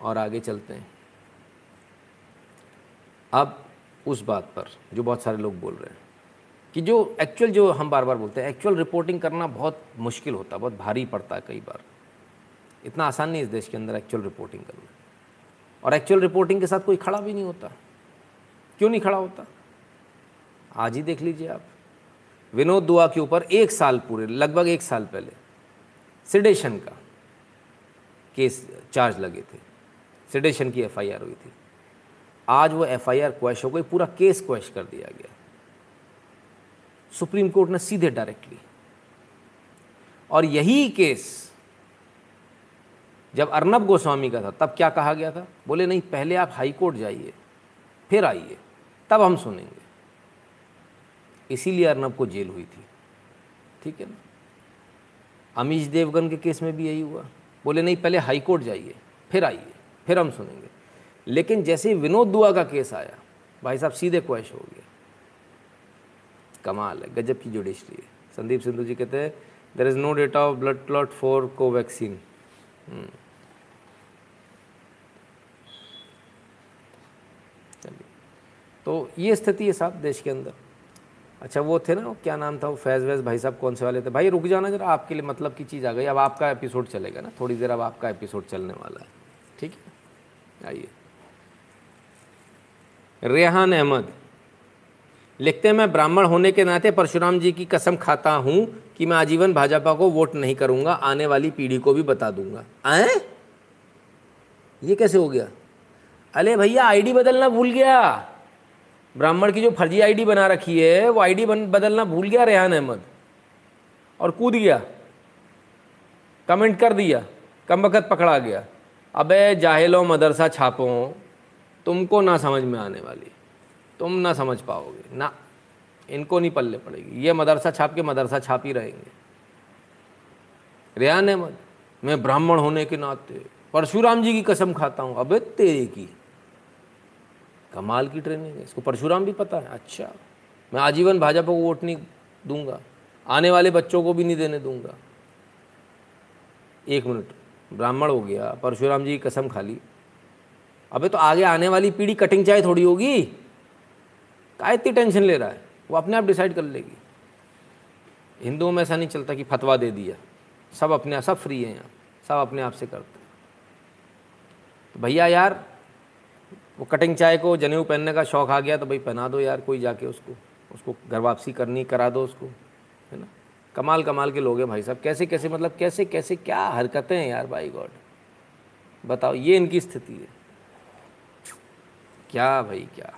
और आगे चलते हैं। अब उस बात पर जो बहुत सारे लोग बोल रहे हैं कि जो एक्चुअल जो हम बार बार बोलते हैं एक्चुअल रिपोर्टिंग करना बहुत मुश्किल होता है बहुत भारी पड़ता है कई बार। इतना आसान नहीं इस देश के अंदर एक्चुअल रिपोर्टिंग करना। और एक्चुअल रिपोर्टिंग के साथ कोई खड़ा भी नहीं होता। क्यों नहीं खड़ा होता? आज ही देख लीजिए आप। विनोद दुआ के ऊपर एक साल पूरे, लगभग एक साल पहले सिडेशन का केस चार्ज लगे थे। सिडेशन की एफआईआर हुई थी। आज वो एफआईआर क्वैश हो गई, पूरा केस क्वैश कर दिया गया। सुप्रीम कोर्ट ने सीधे डायरेक्टली और यही केस जब अर्नब गोस्वामी का था, तब क्या कहा गया था? बोले, नहीं, पहले आप हाई कोर्ट जाइए, फिर आइए, तब हम सुनेंगे। इसीलिए अर्नब को जेल हुई थी। ठीक है ना? अमीश देवगन के केस में भी यही हुआ। बोले, नहीं, पहले हाई कोर्ट जाइए, फिर आइए, फिर हम सुनेंगे। लेकिन जैसे ही विनोद दुआ का केस आया, भाई साहब, सीधे क्वैश हो गया। कमाल है, गजब की जुडिशरी है। संदीप सिंधु जी कहते हैं there is no data of blood clot for Covaxin तो ये स्थिति है साहब देश के अंदर। अच्छा वो थे ना, क्या नाम था वो फैज़ वैज़ भाई साहब, कौन से वाले थे? भाई, रुक जाना जरा, आपके लिए मतलब की चीज़ आ गई। अब आपका एपिसोड चलेगा ना, थोड़ी देर अब आपका एपिसोड चलने वाला है। ठीक है? आइए। रेहान अहमद। लिखते हैं, मैं ब्राह्मण होने के नाते परशुराम जी की कसम खाता हूँ कि मैं आजीवन भाजपा को वोट नहीं करूँगा, आने वाली पीढ़ी को भी बता दूँगा। आए? ये कैसे हो गया? अरे भैया आईडी बदलना भूल गया। ब्राह्मण की जो फर्जी आईडी बना रखी है, वो आईडी बदलना भूल गया, रेहान अहमद। और कूद गया। कमेंट कर दिया। कम वक्त पकड़ा गया। अबे, जाहिलो मदरसा छापो। तुमको ना समझ में आने वाली। तुम ना समझ पाओगे। ना। इनको नहीं पल्ले पड़ेगी। ये मदरसा छाप के मदरसा छाप ही रहेंगे। रेहान अहमद, मैं ब्राह्मण होने के नाते परशुराम जी की कसम खाता हूँ। अबे, तेरे की? कमाल की ट्रेनिंग है, इसको परशुराम भी पता है। अच्छा मैं आजीवन भाजपा को वोट नहीं दूँगा, आने वाले बच्चों को भी नहीं देने दूँगा। एक मिनट, ब्राह्मण हो गया, परशुराम जी की कसम खा ली। अबे तो आगे आने वाली पीढ़ी कटिंग चाय थोड़ी होगी। का इतनी टेंशन ले रहा है? वो अपने आप डिसाइड कर लेगी। हिंदुओं में ऐसा नहीं चलता कि फतवा दे दिया। सब अपने आप, सब फ्री हैं यहाँ, सब अपने आप से करते तो भैया यार वो कटिंग चाय को जनेऊ पहनने का शौक़ आ गया तो भाई पहना दो यार कोई जाके उसको उसको घर वापसी करनी, करा दो उसको, है ना? कमाल कमाल के लोग हैं भाई साहब। कैसे कैसे मतलब कैसे कैसे, क्या हरकतें हैं यार भाई गॉड। बताओ, ये इनकी स्थिति है। क्या भाई, क्या?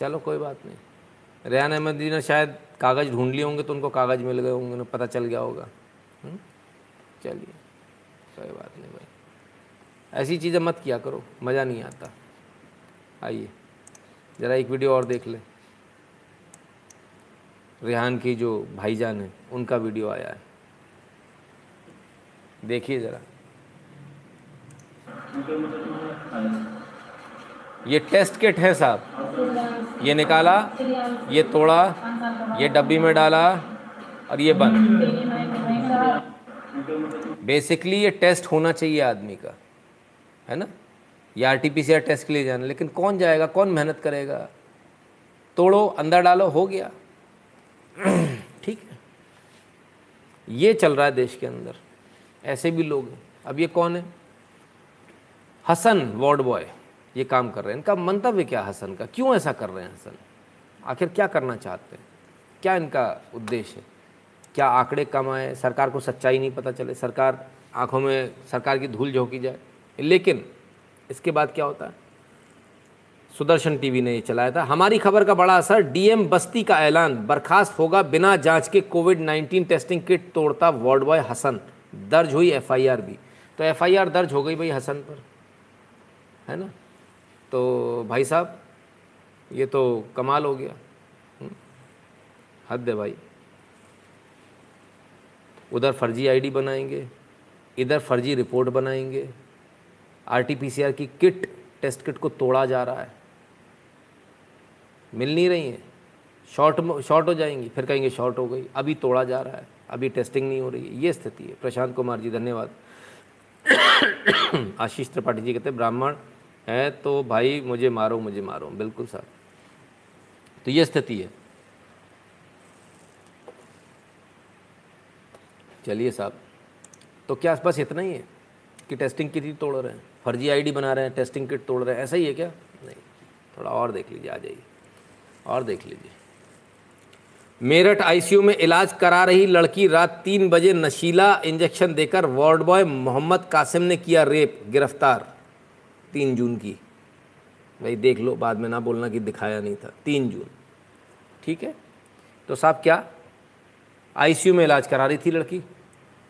चलो कोई बात नहीं। रेहान अहमद जी ने शायद कागज़ ढूंढ लिए होंगे तो उनको कागज़ मिल गए होंगे, उन्हें पता चल गया होगा। चलिए, कोई बात नहीं भाई। ऐसी चीज़ें मत किया करो, मज़ा नहीं आता। आइए, ज़रा एक वीडियो और देख लें। रेहान की जो भाईजान है, उनका वीडियो आया है। देखिए ज़रा। ये टेस्ट किट है साहब। ये निकाला, ये तोड़ा, ये डब्बी में डाला और ये बंद। बेसिकली ये टेस्ट होना चाहिए आदमी का। है ना? ये आर टी टेस्ट के लिए जाना, लेकिन कौन जाएगा, कौन मेहनत करेगा? तोड़ो, अंदर डालो, हो गया। ठीक है। ये चल रहा है देश के अंदर। ऐसे भी लोग हैं। अब ये कौन है? हसन वार्ड बॉय, ये काम कर रहे हैं। इनका मंतव्य क्या हसन का? क्यों ऐसा कर रहे हैं हसन? आखिर क्या करना चाहते हैं? क्या इनका उद्देश्य है? क्या आंकड़े कम आए? सरकार को सच्चाई नहीं पता चले? सरकार, आँखों में सरकार की धूल झोंकी जाए? लेकिन इसके बाद क्या होता है? सुदर्शन टीवी ने ये चलाया था। हमारी खबर का बड़ा असर, डीएम बस्ती का ऐलान बर्खास्त होगा बिना जाँच के कोविड 19 टेस्टिंग किट तोड़ता वार्ड बॉय हसन। दर्ज हुई एफआईआर भी। तो एफआईआर दर्ज हो गई भाई हसन पर। है ना? तो भाई साहब, ये तो कमाल हो गया। हद है भाई। उधर फर्जी आईडी बनाएँगे, इधर फर्जी रिपोर्ट बनाएँगे। आरटीपीसीआर की किट, टेस्ट किट को तोड़ा जा रहा है। मिल नहीं रही है। शॉर्ट शॉर्ट हो जाएँगी, फिर कहेंगे शॉर्ट हो गई, अभी तोड़ा जा रहा है, अभी टेस्टिंग नहीं हो रही है। ये स्थिति है। प्रशांत कुमार जी, धन्यवाद। आशीष त्रिपाठी जी कहते ब्राह्मण है तो भाई मुझे मारो मुझे मारो। बिल्कुल सर। तो ये स्थिति है। चलिए साहब तो क्या बस इतना ही है कि टेस्टिंग किट तोड़ रहे हैं? फर्जी आईडी बना रहे हैं टेस्टिंग किट तोड़ रहे हैं, ऐसा ही है क्या? नहीं, थोड़ा और देख लीजिए, आ जाइए, और देख लीजिए। मेरठ आईसीयू में इलाज करा रही लड़की रात तीन बजे नशीला इंजेक्शन देकर वार्ड बॉय मोहम्मद कासिम ने किया रेप, गिरफ़्तार, तीन जून की। भाई देख लो, बाद में ना बोलना कि दिखाया नहीं था, तीन जून। ठीक है? तो साहब क्या? आईसीयू में इलाज करा रही थी लड़की,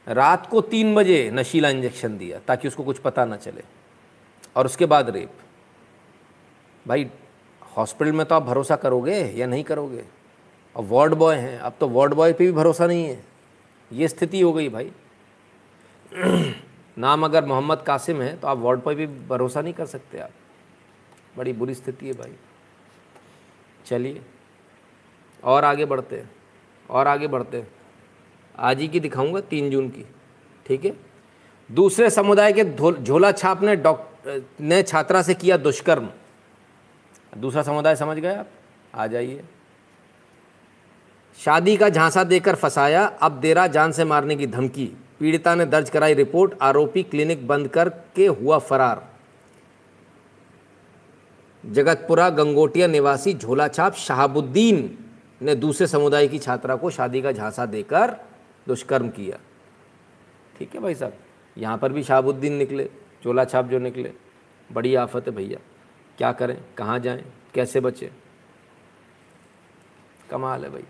रात को तीन बजे नशीला इंजेक्शन दिया, ताकि उसको कुछ पता ना चले। और उसके बाद रेप। भाई, हॉस्पिटल में तो आप भरोसा करोगे या नहीं करोगे? और वार्ड बॉय हैं, अब तो वार्ड बॉय पे भी भरोसा नहीं है। ये स्थिति हो गई भाई। नाम अगर मोहम्मद कासिम है तो आप वार्ड बॉय पे भी भरोसा नहीं कर सकते आप। बड़ी बुरी स्थिति है भाई। चलिए, और आगे बढ़ते हैं, और आगे बढ़ते हैं। आज ही की दिखाऊँगा, तीन जून की, ठीक है? दूसरे समुदाय के झोला छाप ने डॉक्टर ने छात्रा से किया दुष्कर्म। दूसरा समुदाय समझ गए आप? आ जाइए। शादी का झांसा देकर फंसाया, अब दे रहा जान से मारने की धमकी। पीड़िता ने दर्ज कराई रिपोर्ट, आरोपी क्लिनिक बंद करके हुआ फरार। जगतपुरा गंगोटिया निवासी झोलाछाप शहाबुद्दीन ने दूसरे समुदाय की छात्रा को शादी का झांसा देकर दुष्कर्म किया। ठीक है भाई साहब, यहाँ पर भी शहाबुद्दीन निकले। चोला छाप जो निकले। बड़ी आफत है भैया। क्या करें? कहाँ जाएँ? कैसे बचें? कमाल है भाई।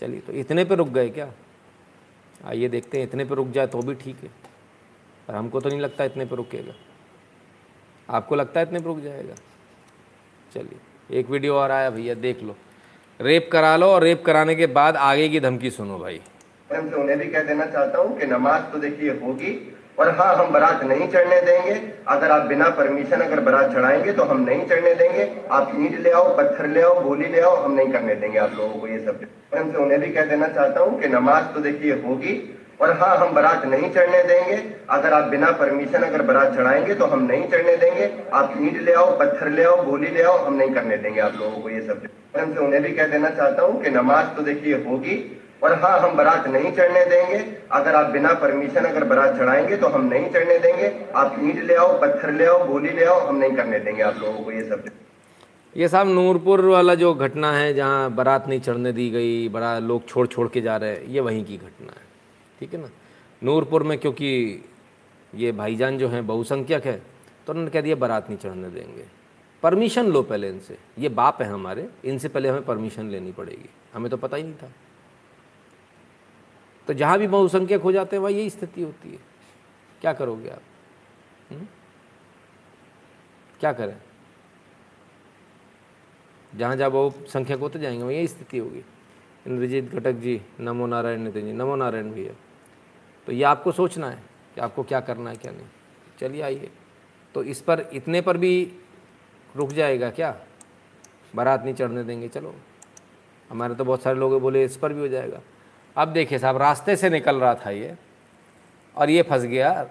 चलिए तो इतने पे रुक गए क्या? आइए देखते हैं, इतने पे रुक जाए तो भी ठीक है। पर हमको तो नहीं लगता इतने पे रुकेगा। आपको लगता है इतने पे रुक जाएगा? चलिए, एक वीडियो और आया भैया, देख लो। रेप करा लो और रेप कराने के बाद आगे की धमकी सुनो भाई। से उन्हें भी कह देना चाहता हूँ कि नमाज़ तो देखिए होगी और हाँ हम बारात नहीं चढ़ने देंगे। अगर आप बिना परमिशन अगर बारात चढ़ाएँगे तो हम नहीं चढ़ने देंगे। आप ईंट ले आओ, पत्थर ले आओ गोली ले आओ, हम नहीं करने देंगे आप लोगों को ये सब। से उन्हें भी कह देना चाहता हूँ कि नमाज़ तो देखिए होगी, और हाँ हम बारात नहीं चढ़ने देंगे। अगर आप बिना परमिशन अगर बारात चढ़ाएँगे तो हम नहीं चढ़ने देंगे। आप ईंट ले आओ, पत्थर ले आओ गोली ले आओ, हम नहीं करने देंगे आप लोगों को ये सब। से उन्हें भी कह देना चाहता हूँ कि नमाज़ तो देखिए होगी और हाँ हम बारात नहीं चढ़ने देंगे। अगर आप बिना परमिशन, अगर बारात चढ़ाएँगे तो हम नहीं चढ़ने देंगे। आप ईंट ले आओ, पत्थर ले आओ, गोली ले आओ, हम नहीं करने देंगे आप लोगों को ये सब। ये साहब नूरपुर वाला जो घटना है, जहाँ बारात नहीं चढ़ने दी गई, बड़ा लोग छोड़ छोड़ के जा रहे हैं, ये वहीं की घटना है। ठीक है ना? नूरपुर में क्योंकि ये भाईजान जो हैं, बहुसंख्यक है तो उन्होंने कह दिया बारात नहीं चढ़ने देंगे। परमिशन लो पहले इनसे। ये बाप है हमारे, इनसे पहले हमें परमिशन लेनी पड़ेगी। हमें तो पता ही नहीं था। तो जहाँ भी बहुसंख्यक हो जाते हैं, वहाँ यही स्थिति होती है। क्या करोगे आप? हम्म? क्या करें? जहाँ जहाँ बहुसंख्यक होते जाएँगे, वहाँ यही स्थिति होगी। इंद्रजीत घटक जी, नमो नारायण नितिन जी, नमो नारायण भैया। तो ये आपको सोचना है कि आपको क्या करना है, क्या नहीं। चलिए आइए। तो इस पर, इतने पर भी रुक जाएगा क्या? बारात नहीं चढ़ने देंगे, चलो। हमारे तो बहुत सारे लोग बोले, इस पर भी हो जाएगा। अब देखिए साहब, रास्ते से निकल रहा था ये, और ये फंस गया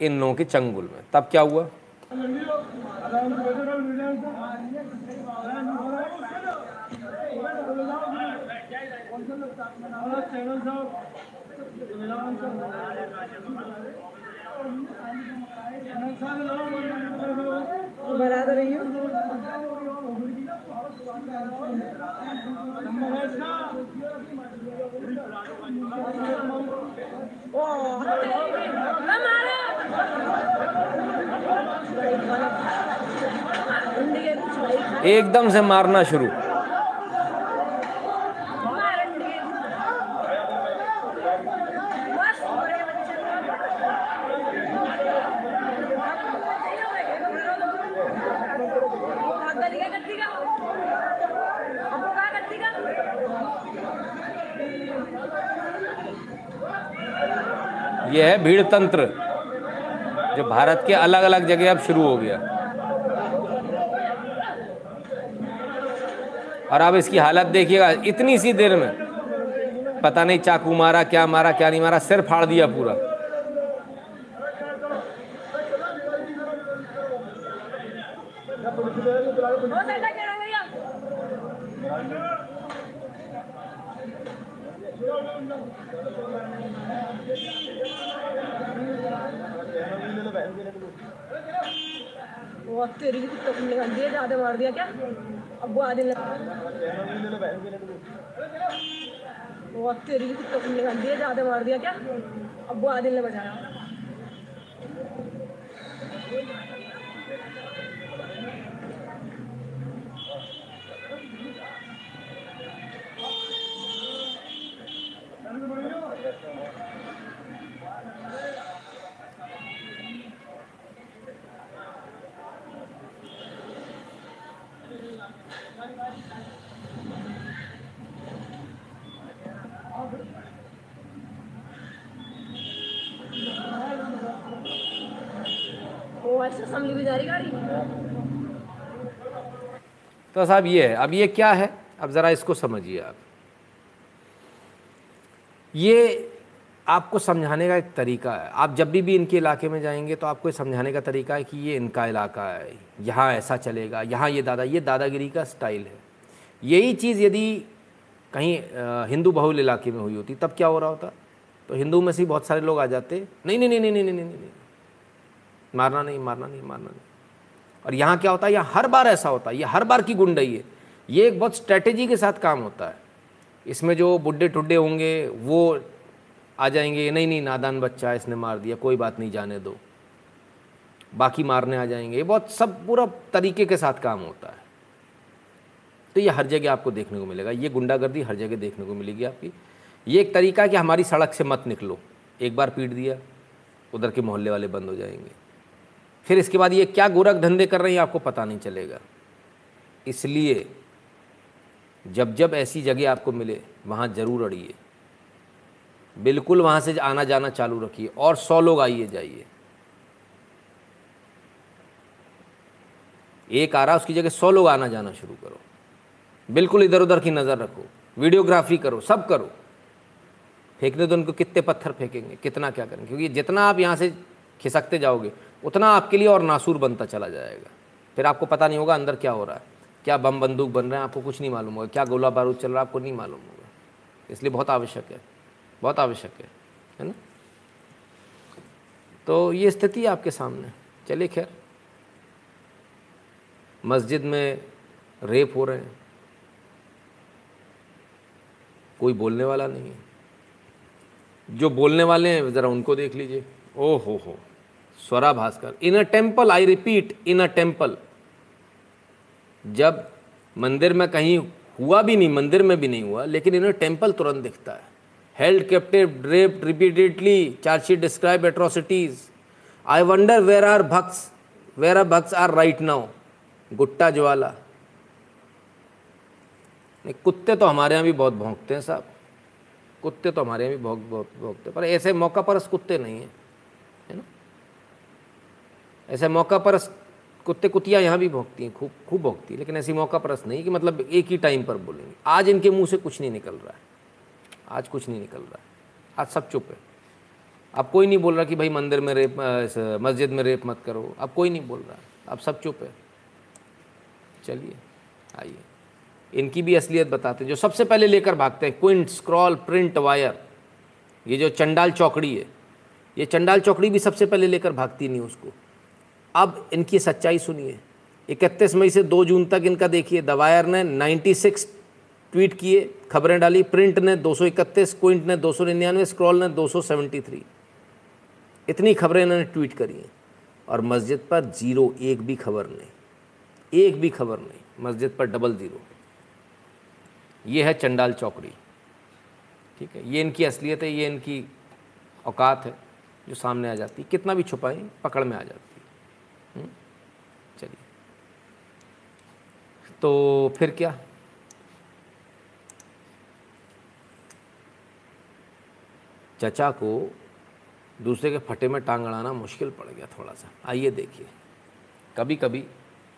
इन लोगों के चंगुल में। तब क्या हुआ? बराबर रही हूँ एकदम से मारना शुरू। यह है भीड़ तंत्र। जो भारत के अलग अलग जगह अब शुरू हो गया। और अब इसकी हालत देखिएगा, इतनी सी देर में। पता नहीं चाकू मारा, क्या मारा, क्या नहीं मारा, सिर फाड़ दिया पूरा। दे रही थी तुमने तो अंधेरे ज़्यादा मार दिया क्या अब वो आने लगा तुमने ज़्यादा मार दिया क्या अब वो आने लगा Thank you. तो साहब ये है, अब ये क्या है? अब ज़रा इसको समझिए आप। ये आपको समझाने का एक तरीका है। आप जब भी भी इनके इलाके में जाएँगे तो आपको समझाने का तरीका है कि ये इनका इलाका है, यहाँ ऐसा चलेगा, यहाँ ये दादा, ये दादागिरी का स्टाइल है। यही चीज़ यदि कहीं हिंदू बहुल इलाके में हुई होती, तब क्या हो रहा होता? तो हिंदू में से बहुत सारे लोग आ जाते नहीं नहीं नहीं नहीं नहीं नहीं नहीं मारना नहीं मारना नहीं मारना नहीं। और यहाँ क्या होता है? यहाँ हर बार ऐसा होता है, ये हर बार की गुंडई है। ये एक बहुत स्ट्रेटेजी के साथ काम होता है। इसमें जो बुढ़े टुड्डे होंगे, वो आ जाएँगे, नहीं नहीं, नादान बच्चा, इसने मार दिया, कोई बात नहीं, जाने दो। बाकी मारने आ जाएँगे। ये बहुत सब पूरा तरीके के साथ काम होता है। तो ये हर जगह आपको देखने को मिलेगा। ये गुंडागर्दी हर जगह देखने को मिलेगी आपकी। ये एक तरीका है कि हमारी सड़क से मत निकलो। एक बार पीट दिया, उधर के मोहल्ले वाले बंद हो जाएँगे। फिर इसके बाद ये क्या गोरख धंधे कर रहे हैं, आपको पता नहीं चलेगा। इसलिए जब जब ऐसी जगह आपको मिले, वहाँ ज़रूर अड़िए। बिल्कुल वहाँ से आना जाना चालू रखिए और सौ लोग आइए जाइए। एक आ रहा उसकी जगह सौ लोग आना जाना शुरू करो। बिल्कुल इधर उधर की नज़र रखो, वीडियोग्राफी करो, सब करो। फेंकने तो उनको कितने पत्थर फेंकेंगे, कितना क्या करेंगे? क्योंकि जितना आप यहाँ से खिसकते जाओगे उतना आपके लिए और नासूर बनता चला जाएगा। फिर आपको पता नहीं होगा अंदर क्या हो रहा है। क्या बम बंदूक बन रहे हैं, आपको कुछ नहीं मालूम होगा। क्या गोला बारूद चल रहा है, आपको नहीं मालूम होगा। इसलिए बहुत आवश्यक है। बहुत आवश्यक है है ना? तो ये स्थिति आपके सामने। चलिए खैर। मस्जिद में रेप हो रहे हैं। कोई बोलने वाला नहीं है। जो बोलने वाले हैं, ज़रा उनको देख लीजिए। ओ हो हो। Swara Bhaskar. In a temple I repeat in a temple जब मंदिर में कहीं हुआ भी नहीं, मंदिर में भी नहीं हुआ, लेकिन इन अ टेंपल तुरंत दिखता है। Held captive draped repeatedly chargesheet describe atrocities I wonder where are bhakts where are bhakts are right now Gutta Jwala. कुत्ते तो हमारे यहाँ भी बहुत भौंकते हैं साहब। कुत्ते तो हमारे यहाँ भी बहुत बहुत भौंकते पर ऐसे मौका पर कुत्ते नहीं हैं। ऐसे मौका पर कुत्ते कुतियाँ यहाँ भी भौंकती हैं, खूब खूब भौंकती हैं, लेकिन ऐसी मौका परस नहीं, कि मतलब एक ही टाइम पर बोलेंगे। आज इनके मुँह से कुछ नहीं निकल रहा है। आज कुछ नहीं निकल रहा है। आज सब चुप है। अब कोई नहीं बोल रहा कि भाई मंदिर में रेप मस्जिद में रेप मत करो। अब कोई नहीं बोल रहा। अब सब चुप है। चलिए, आइए। इनकी भी असलियत बताते हैं। जो सबसे पहले लेकर भागते हैं क्विंट स्क्रॉल, प्रिंट, वायर। ये जो चंडाल चौकड़ी है, ये चंडाल चौकड़ी भी सबसे पहले लेकर भागती नहीं उसको। अब इनकी सच्चाई सुनिए। इकतीस मई से दो जून तक इनका देखिए, दवायर ने 96 ट्वीट किए, खबरें डाली, प्रिंट ने 231 क्विंट ने दो सौ निन्यानवे स्क्रॉल ने 273 इतनी खबरें इन्होंने ट्वीट करी हैं। और मस्जिद पर ज़ीरो, एक भी खबर नहीं, एक भी खबर नहीं, मस्जिद पर डबल ज़ीरो। ये है चंडाल चौकड़ी। ठीक है, ये इनकी असलियत है, ये इनकी औकात है, जो सामने आ जाती कितना भी छुपाएँ, पकड़ में आ जाती? चलिए। तो फिर क्या? चचा को दूसरे के फटे में टांग अड़ाना मुश्किल पड़ गया थोड़ा सा। आइए देखिए। कभी कभी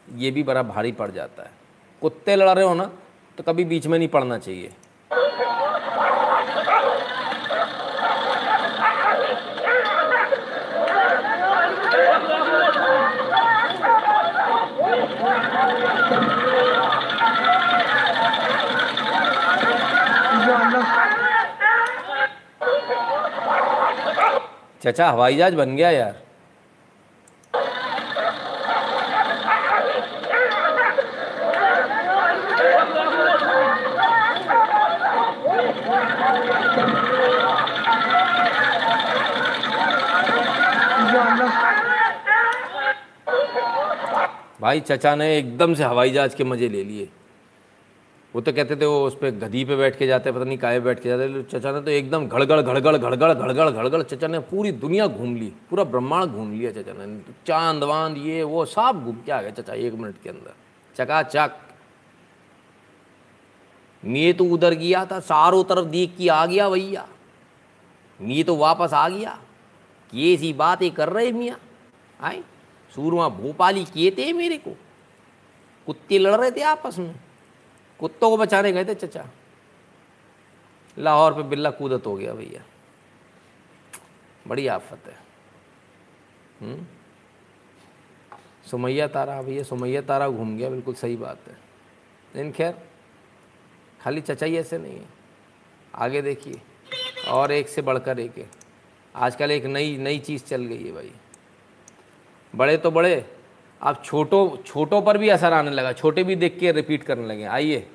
ये भी बड़ा भारी पड़ जाता है। कुत्ते लड़ रहे हो ना तो कभी बीच में नहीं पड़ना चाहिए। चचा, हवाई जहाज़ बन गया यार। भाई, चचा ने एकदम से हवाई जहाज़ के मज़े ले लिए। वो तो कहते थे वो उस पर गधी पे बैठ के जाते, पता नहीं काहे बैठ के जाते चचा ने तो एकदम घड़गड़ घड़गड़ घड़गड़ घड़गड़ घड़गड़ चचा ने पूरी दुनिया घूम ली, पूरा ब्रह्मांड घूम लिया चचा ने। चाँद, वांद, ये, वो, सब घूम के आ गया चचा, एक मिनट के अंदर। चकाचक। मैं तो उधर गया था, चारों तरफ़ देख के आ गया भैया। मैं तो वापस आ गया। ये सी बातें कर रहे मियाँ? आए, सूरमा भोपाली किए थे मेरे को? कुत्ते लड़ रहे थे आपस में? कुत्तों को बचाने गए थे, चचा। लाहौर पे बिल्ला कूदत हो गया भैया। बड़ी आफत है। हम्म? सुमैया तारा, भैया सुमैया तारा घूम गया, बिल्कुल सही बात है। लेकिन खैर, खाली चचा ही ऐसे नहीं है। आगे देखिए, और एक से बढ़कर एक है। आजकल एक नई नई चीज़ चल गई है भाई। बड़े तो बड़े अब छोटों छोटों पर भी असर आने लगा छोटे भी देख के रिपीट करने लगे आइए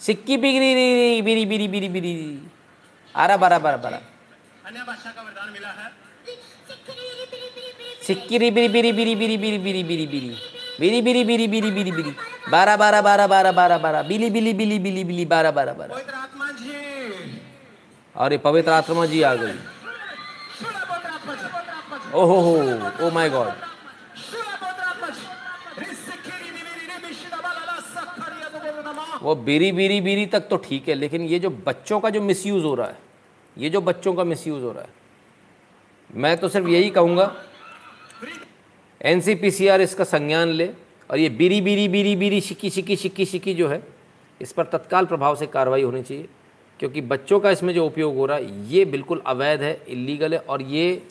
सिक्की बिगड़ी बिरी बिरी बिरी बिरी आरा बारा बारा बारा अन्य भाषा का वरदान मिला है सिक्की बिरी बिरी बिरी बिरी बिरी बिरी बिरी बिरी बिरी बिरी बिरी बिरी बिरी बिरी बारह बारह बारह बारह बारह बारह बिली बिली बिली बिली बिली बारह बारह बारह जी अरे पवित्र आत्मा जी आ गई सक्खरिया तो बोलो नमा वो बीरी बीरी बीरी तक तो ठीक है, लेकिन ये जो बच्चों का जो मिसयूज़ हो रहा है, ये जो बच्चों का मिसयूज़ हो रहा है, मैं तो सिर्फ़ यही कहूँगा एनसीपीसीआर इसका संज्ञान ले, और ये बीरी बीरी बीरी बीरी, शिकी शिकी शिकी शिकी जो है, इस पर तत्काल प्रभाव से कार्रवाई होनी चाहिए, क्योंकि बच्चों का इसमें जो उपयोग हो रहा है, ये बिल्कुल अवैध है इलीगल है, और ये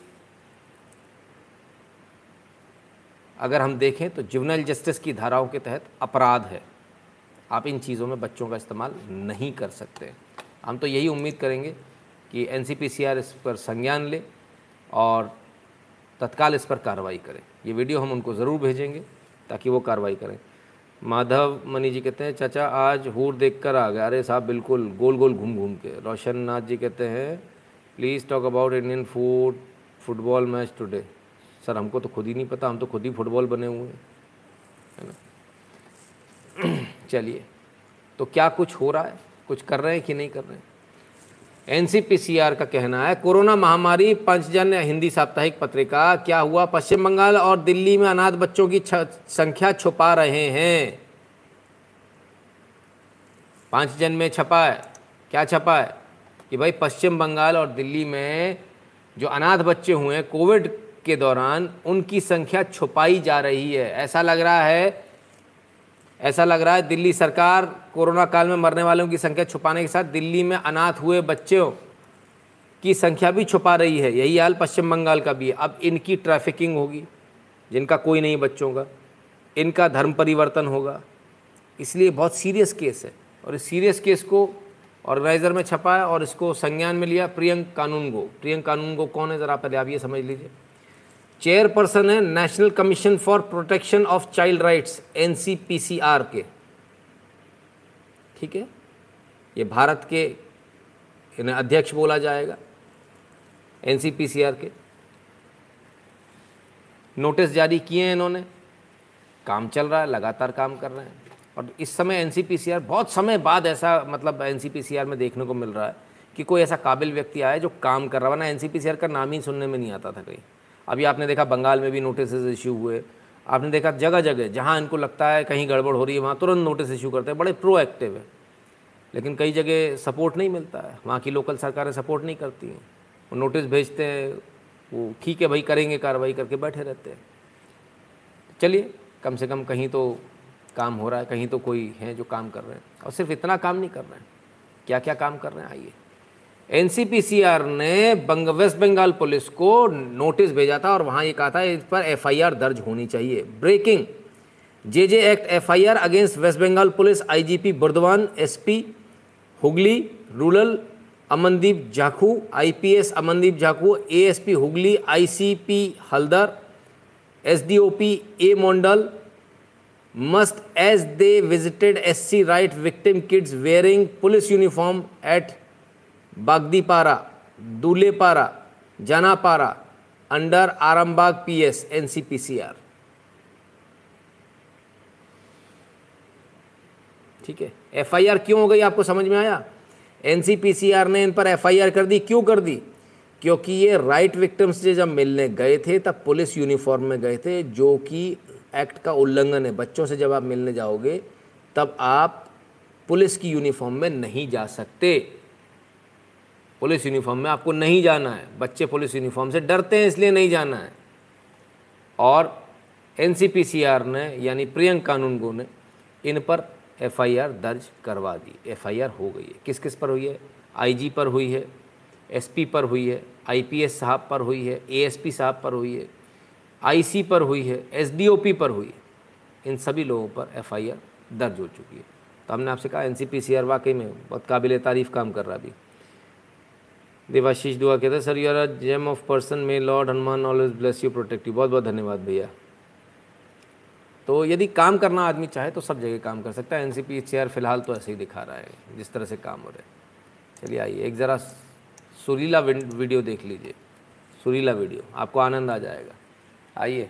अगर हम देखें तो जुवनल जस्टिस की धाराओं के तहत अपराध है। आप इन चीज़ों में बच्चों का इस्तेमाल नहीं कर सकते। हम तो यही उम्मीद करेंगे कि एनसीपीसीआर इस पर संज्ञान ले और तत्काल इस पर कार्रवाई करें। ये वीडियो हम उनको ज़रूर भेजेंगे ताकि वो कार्रवाई करें। माधव मनी जी कहते हैं, चाचा, आज हूर देख कर आ गया। अरे साहब, बिल्कुल गोल गोल घूम घूम के। रोशन नाथ जी कहते हैं please talk about Indian food football match today sir, हमको तो खुद ही नहीं पता, हम तो खुद ही फुटबॉल बने हुए हैं, है ना? चलिए तो क्या कुछ हो रहा है? कुछ कर रहे हैं कि नहीं कर रहे हैं? एनसीपीसीआर का कहना है, कोरोना महामारी पंचजन्य हिंदी साप्ताहिक पत्रिका, क्या हुआ? पश्चिम बंगाल और दिल्ली में अनाथ बच्चों की संख्या छुपा रहे हैं। पाँच जन में छपा है। क्या छपा है? कि भाई, पश्चिम बंगाल और दिल्ली में जो अनाथ बच्चे हुए हैं, कोविड के दौरान उनकी संख्या छुपाई जा रही है। ऐसा लग रहा है, ऐसा लग रहा है दिल्ली सरकार कोरोना काल में मरने वालों की संख्या छुपाने के साथ दिल्ली में अनाथ हुए बच्चों की संख्या भी छुपा रही है। यही हाल पश्चिम बंगाल का भी है। अब इनकी ट्रैफिकिंग होगी, जिनका कोई नहीं बच्चों का, इनका धर्म परिवर्तन होगा। इसलिए बहुत सीरियस केस है। और इस सीरियस केस को ऑर्गेनाइज़र में छपा है और इसको संज्ञान में लिया प्रियंक कानून गो प्रियंक कानून गो कौन है? ज़रा पहले आप ये समझ लीजिए। चेयरपर्सन है national commission for protection of child rights NCPCR के। ठीक है? ये भारत के इन्हें अध्यक्ष बोला जाएगा एनसीपीसीआर के। नोटिस जारी किए हैं इन्होंने। काम चल रहा है, लगातार काम कर रहे हैं। और इस समय एनसीपीसीआर बहुत समय बाद ऐसा मतलब एनसीपीसीआर में देखने को मिल रहा है कि कोई ऐसा काबिल व्यक्ति आया जो काम कर रहा है, वरना एनसीपीसीआर का नाम ही सुनने में नहीं आता था कहीं। अभी आपने देखा बंगाल में भी नोटिस इशू हुए। आपने देखा जगह जगह जहाँ इनको लगता है कहीं गड़बड़ हो रही है, वहाँ तुरंत नोटिस इशू करते हैं, बड़े प्रोएक्टिव है। लेकिन कई जगह सपोर्ट नहीं मिलता है। वहाँ की लोकल सरकारें सपोर्ट नहीं करती हैं। वो नोटिस भेजते हैं, वो ठीक है भाई, करेंगे कार्रवाई करके बैठे रहते हैं। चलिए, कम से कम कहीं तो काम हो रहा है, कहीं तो कोई है जो काम कर रहे हैं। और सिर्फ़ इतना काम नहीं कर रहे हैं। क्या क्या काम कर रहे हैं? आइए। एनसीपीसीआर ने बंग, वेस्ट बंगाल पुलिस को नोटिस भेजा था और वहाँ ये कहा था, इस पर एफआईआर दर्ज होनी चाहिए। Breaking J J act FIR against West Bengal police IGP Burdwan, SP Hooghly, rural Amandeep Jakhu IPS Amandeep Jakhu ASP Hooghly, ICP Haldar, SDOP A Mondal must as they visited SC right victim kids wearing police uniform at Bagdipara, Dulepara, Janapara under Arambag PS NCPCR. ठीक है? एफआईआर क्यों हो गई आपको समझ में आया? एनसीपीसीआर ने इन पर एफआईआर कर दी। क्यों कर दी? क्योंकि ये राइट विक्टिम्स से जब मिलने गए थे तब पुलिस यूनिफॉर्म में गए थे जो कि एक्ट का उल्लंघन है। बच्चों से जब आप मिलने जाओगे तब आप पुलिस की यूनिफॉर्म में नहीं जा सकते। पुलिस यूनिफॉर्म में आपको नहीं जाना है। बच्चे पुलिस यूनिफॉर्म से डरते हैं, इसलिए नहीं जाना है। और एनसीपीसीआर ने, यानी प्रियंक कानून गो ने, इन पर एफआईआर दर्ज करवा दी। एफआईआर हो गई है। किस किस पर हुई है? आईजी पर हुई है एसपी पर हुई है आईपीएस साहब पर हुई है एएसपी साहब पर हुई है आईसी पर हुई है एसडीओपी पर हुई है। इन सभी लोगों पर एफआईआर दर्ज हो चुकी है। तो हमने आपसे कहा एनसीपीसीआर वाकई में बहुत काबिल तारीफ़ काम कर रहा अभी। देवाशीष दुआ कहते हैं, sir you are a gem of person may lord Hanuman always bless you protect you बहुत बहुत धन्यवाद भैया। तो यदि काम करना आदमी चाहे तो सब जगह काम कर सकता है। एन सी चेयर फ़िलहाल तो ऐसे ही दिखा रहा है, जिस तरह से काम हो रहा है। चलिए आइए, एक ज़रा सुरीला वीडियो देख लीजिए। सुरीला वीडियो आपको आनंद आ जाएगा। आइए।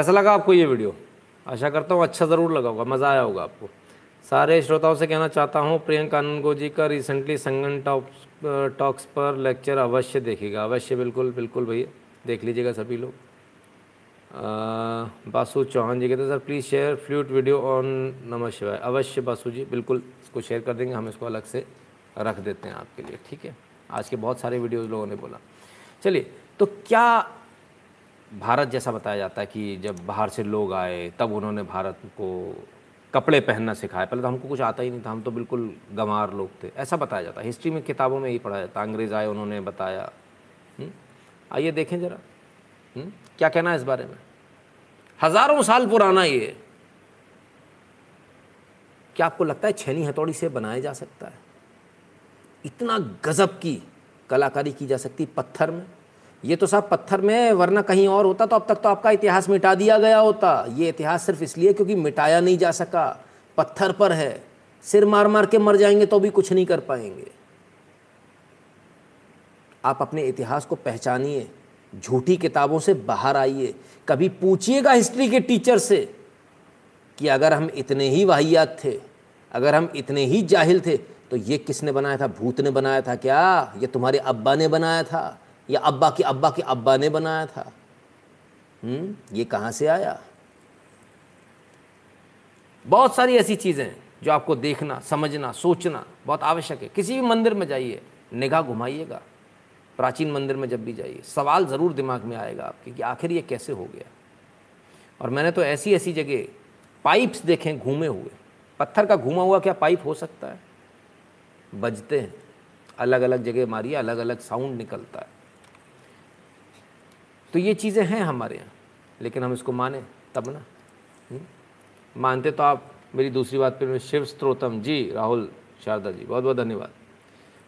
कैसा लगा आपको ये वीडियो? आशा करता हूँ अच्छा ज़रूर लगा होगा, मज़ा आया होगा आपको। सारे श्रोताओं से कहना चाहता हूँ, प्रियंका आनंद जी का रिसेंटली संगन टॉक्स टॉक्स पर लेक्चर अवश्य देखिएगा, अवश्य, बिल्कुल बिल्कुल भैया, देख लीजिएगा सभी लोग। बासु चौहान जी कहते हैं, sir please share flute video on नमः शिवाय। अवश्य बासु जी, बिल्कुल इसको शेयर कर देंगे, हम इसको अलग से रख देते हैं आपके लिए, ठीक है? आज के बहुत सारे वीडियोज़ लोगों ने बोला। चलिए तो क्या भारत जैसा बताया जाता है कि जब बाहर से लोग आए, तब उन्होंने भारत को कपड़े पहनना सिखाया। पहले तो हमको कुछ आता ही नहीं था, हम तो बिल्कुल गंवार लोग थे। ऐसा बताया जाता है। हिस्ट्री में किताबों में ही पढ़ा जाता अंग्रेज़ आए, उन्होंने बताया। हम्म? आइए देखें ज़रा। हम्म? क्या कहना है इस बारे में? हज़ारों साल पुराना ये। क्या आपको लगता है छेनी हथौड़ी से बनाया जा सकता है? इतना गजब की कलाकारी की जा सकती पत्थर में? ये तो साहब पत्थर में, वरना कहीं और होता तो अब तक तो आपका इतिहास मिटा दिया गया होता। ये इतिहास सिर्फ़ इसलिए क्योंकि मिटाया नहीं जा सका। पत्थर पर है। सिर मार मार के मर जाएँगे तो भी कुछ नहीं कर पाएँगे। आप अपने इतिहास को पहचानिए। झूठी किताबों से बाहर आइए। कभी पूछिएगा हिस्ट्री के टीचर से कि अगर हम इतने ही वाहियात थे, अगर हम इतने ही जाहिल थे तो ये किसने बनाया था? भूत ने बनाया था क्या? ये तुम्हारे अब्बा ने बनाया था। या अब्बा के अब्बा के अब्बा ने बनाया था। हम्म ये कहाँ से आया? बहुत सारी ऐसी चीज़ें हैं जो आपको देखना, समझना, सोचना बहुत आवश्यक है। किसी भी मंदिर में जाइए, निगाह घुमाइएगा। प्राचीन मंदिर में जब भी जाइए, सवाल ज़रूर दिमाग में आएगा आपके कि आखिर ये कैसे हो गया? और मैंने तो ऐसी ऐसी जगह पाइप्स देखे घूमे हुए। पत्थर का घूमा हुआ क्या पाइप हो सकता है? बजते हैं। अलग अलग जगह मारिए अलग अलग साउंड निकलता है। तो ये चीज़ें हैं हमारे यहाँ, लेकिन हम इसको माने तब ना। मानते तो आप, मेरी दूसरी बात पर शिव स्त्रोतम जी, राहुल शारदा जी बहुत बहुत धन्यवाद।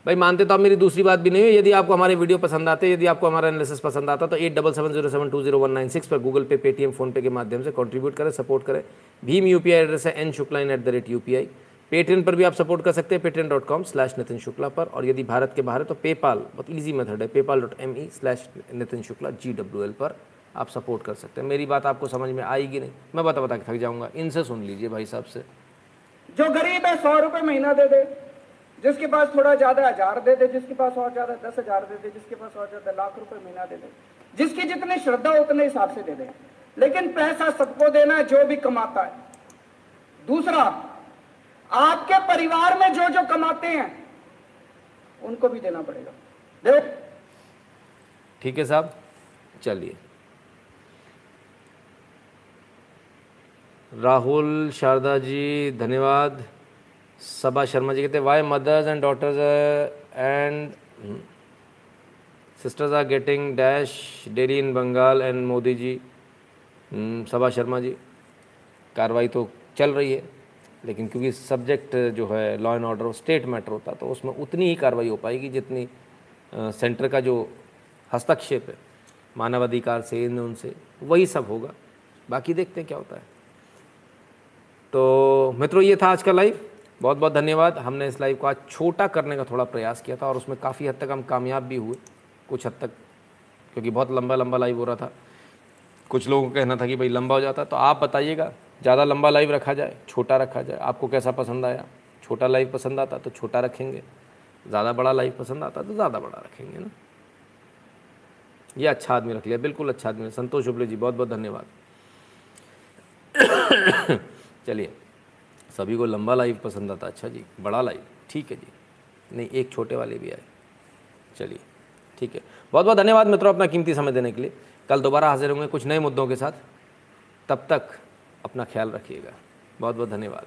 भाई, मानते तो आप मेरी दूसरी बात भी नहीं है यदि आपको हमारे वीडियो पसंद आते, यदि आपको हमारा एनालिसिस पसंद आता तो at double seven zero seven two zero one nine six पर Google Pay Paytm PhonePe के माध्यम से कंट्रीब्यूट करें सपोर्ट करें। भीम यूपीआई एड्रेस है N शुक्लाइन at the rate U Paytm पर भी आप सपोर्ट कर सकते हैं Paytm dot com slash Nitin Shukla पर। और यदि भारत के बाहर है तो पेपाल बहुत ईजी मेथड है PayPal dot M E slash Nitin Shukla G W L पर आप सपोर्ट कर सकते हैं। मेरी बात आपको समझ में आएगी नहीं, मैं बता बता के थक जाऊँगा। इनसे सुन लीजिए भाई साहब से। जो गरीब है, सौ रुपए महीना दे दे, जिसके पास थोड़ा ज़्यादा हज़ार दे दे, जिसके पास और ज़्यादा दस हज़ार दे दे, जिसके पास और ज़्यादा लाख रुपए महीना दे दे, जिसकी जितनी श्रद्धा उतने हिसाब से दे दे। लेकिन पैसा सबको देना है, जो भी कमाता है। दूसरा आपके परिवार में जो जो कमाते हैं, उनको भी देना पड़ेगा। दे ठीक है साहब, चलिए। राहुल, शारदा जी, धन्यवाद। सबा शर्मा जी कहते हैं why mothers and daughters and sisters are getting dash daily in Bengal and Modi ji Saba Sharma ji, कार्रवाई तो चल रही है। लेकिन क्योंकि सब्जेक्ट जो है law and order state matter होता तो उसमें उतनी ही कार्रवाई हो पाएगी जितनी सेंटर का जो हस्तक्षेप है, मानवाधिकार से, इन उनसे वही सब होगा। बाकी देखते हैं क्या होता है। तो मित्रों, ये था आज का लाइव बहुत बहुत धन्यवाद। हमने इस लाइव को आज छोटा करने का थोड़ा प्रयास किया था और उसमें काफ़ी हद तक हम कामयाब भी हुए, कुछ हद तक, क्योंकि बहुत लंबा लंबा लाइव हो रहा था। कुछ लोगों को कहना था कि भाई लंबा हो जाता तो आप बताइएगा। ज़्यादा लंबा लाइव रखा जाए, छोटा रखा जाए, आपको कैसा पसंद आया? छोटा लाइव पसंद आता तो छोटा रखेंगे। ज़्यादा बड़ा लाइव पसंद आता तो ज़्यादा बड़ा रखेंगे ना। ये अच्छा आदमी रख लिया, बिल्कुल अच्छा आदमी संतोष उबले जी बहुत बहुत धन्यवाद। चलिए, सभी को लंबा लाइव पसंद आता अच्छा जी। बड़ा लाइव ठीक है जी। नहीं, एक छोटे वाले भी आए। चलिए, ठीक है। बहुत बहुत धन्यवाद मित्रों अपना कीमती समय देने के लिए। कल दोबारा हाजिर होंगे कुछ नए मुद्दों के साथ। तब तक अपना ख्याल रखिएगा। बहुत बहुत धन्यवाद।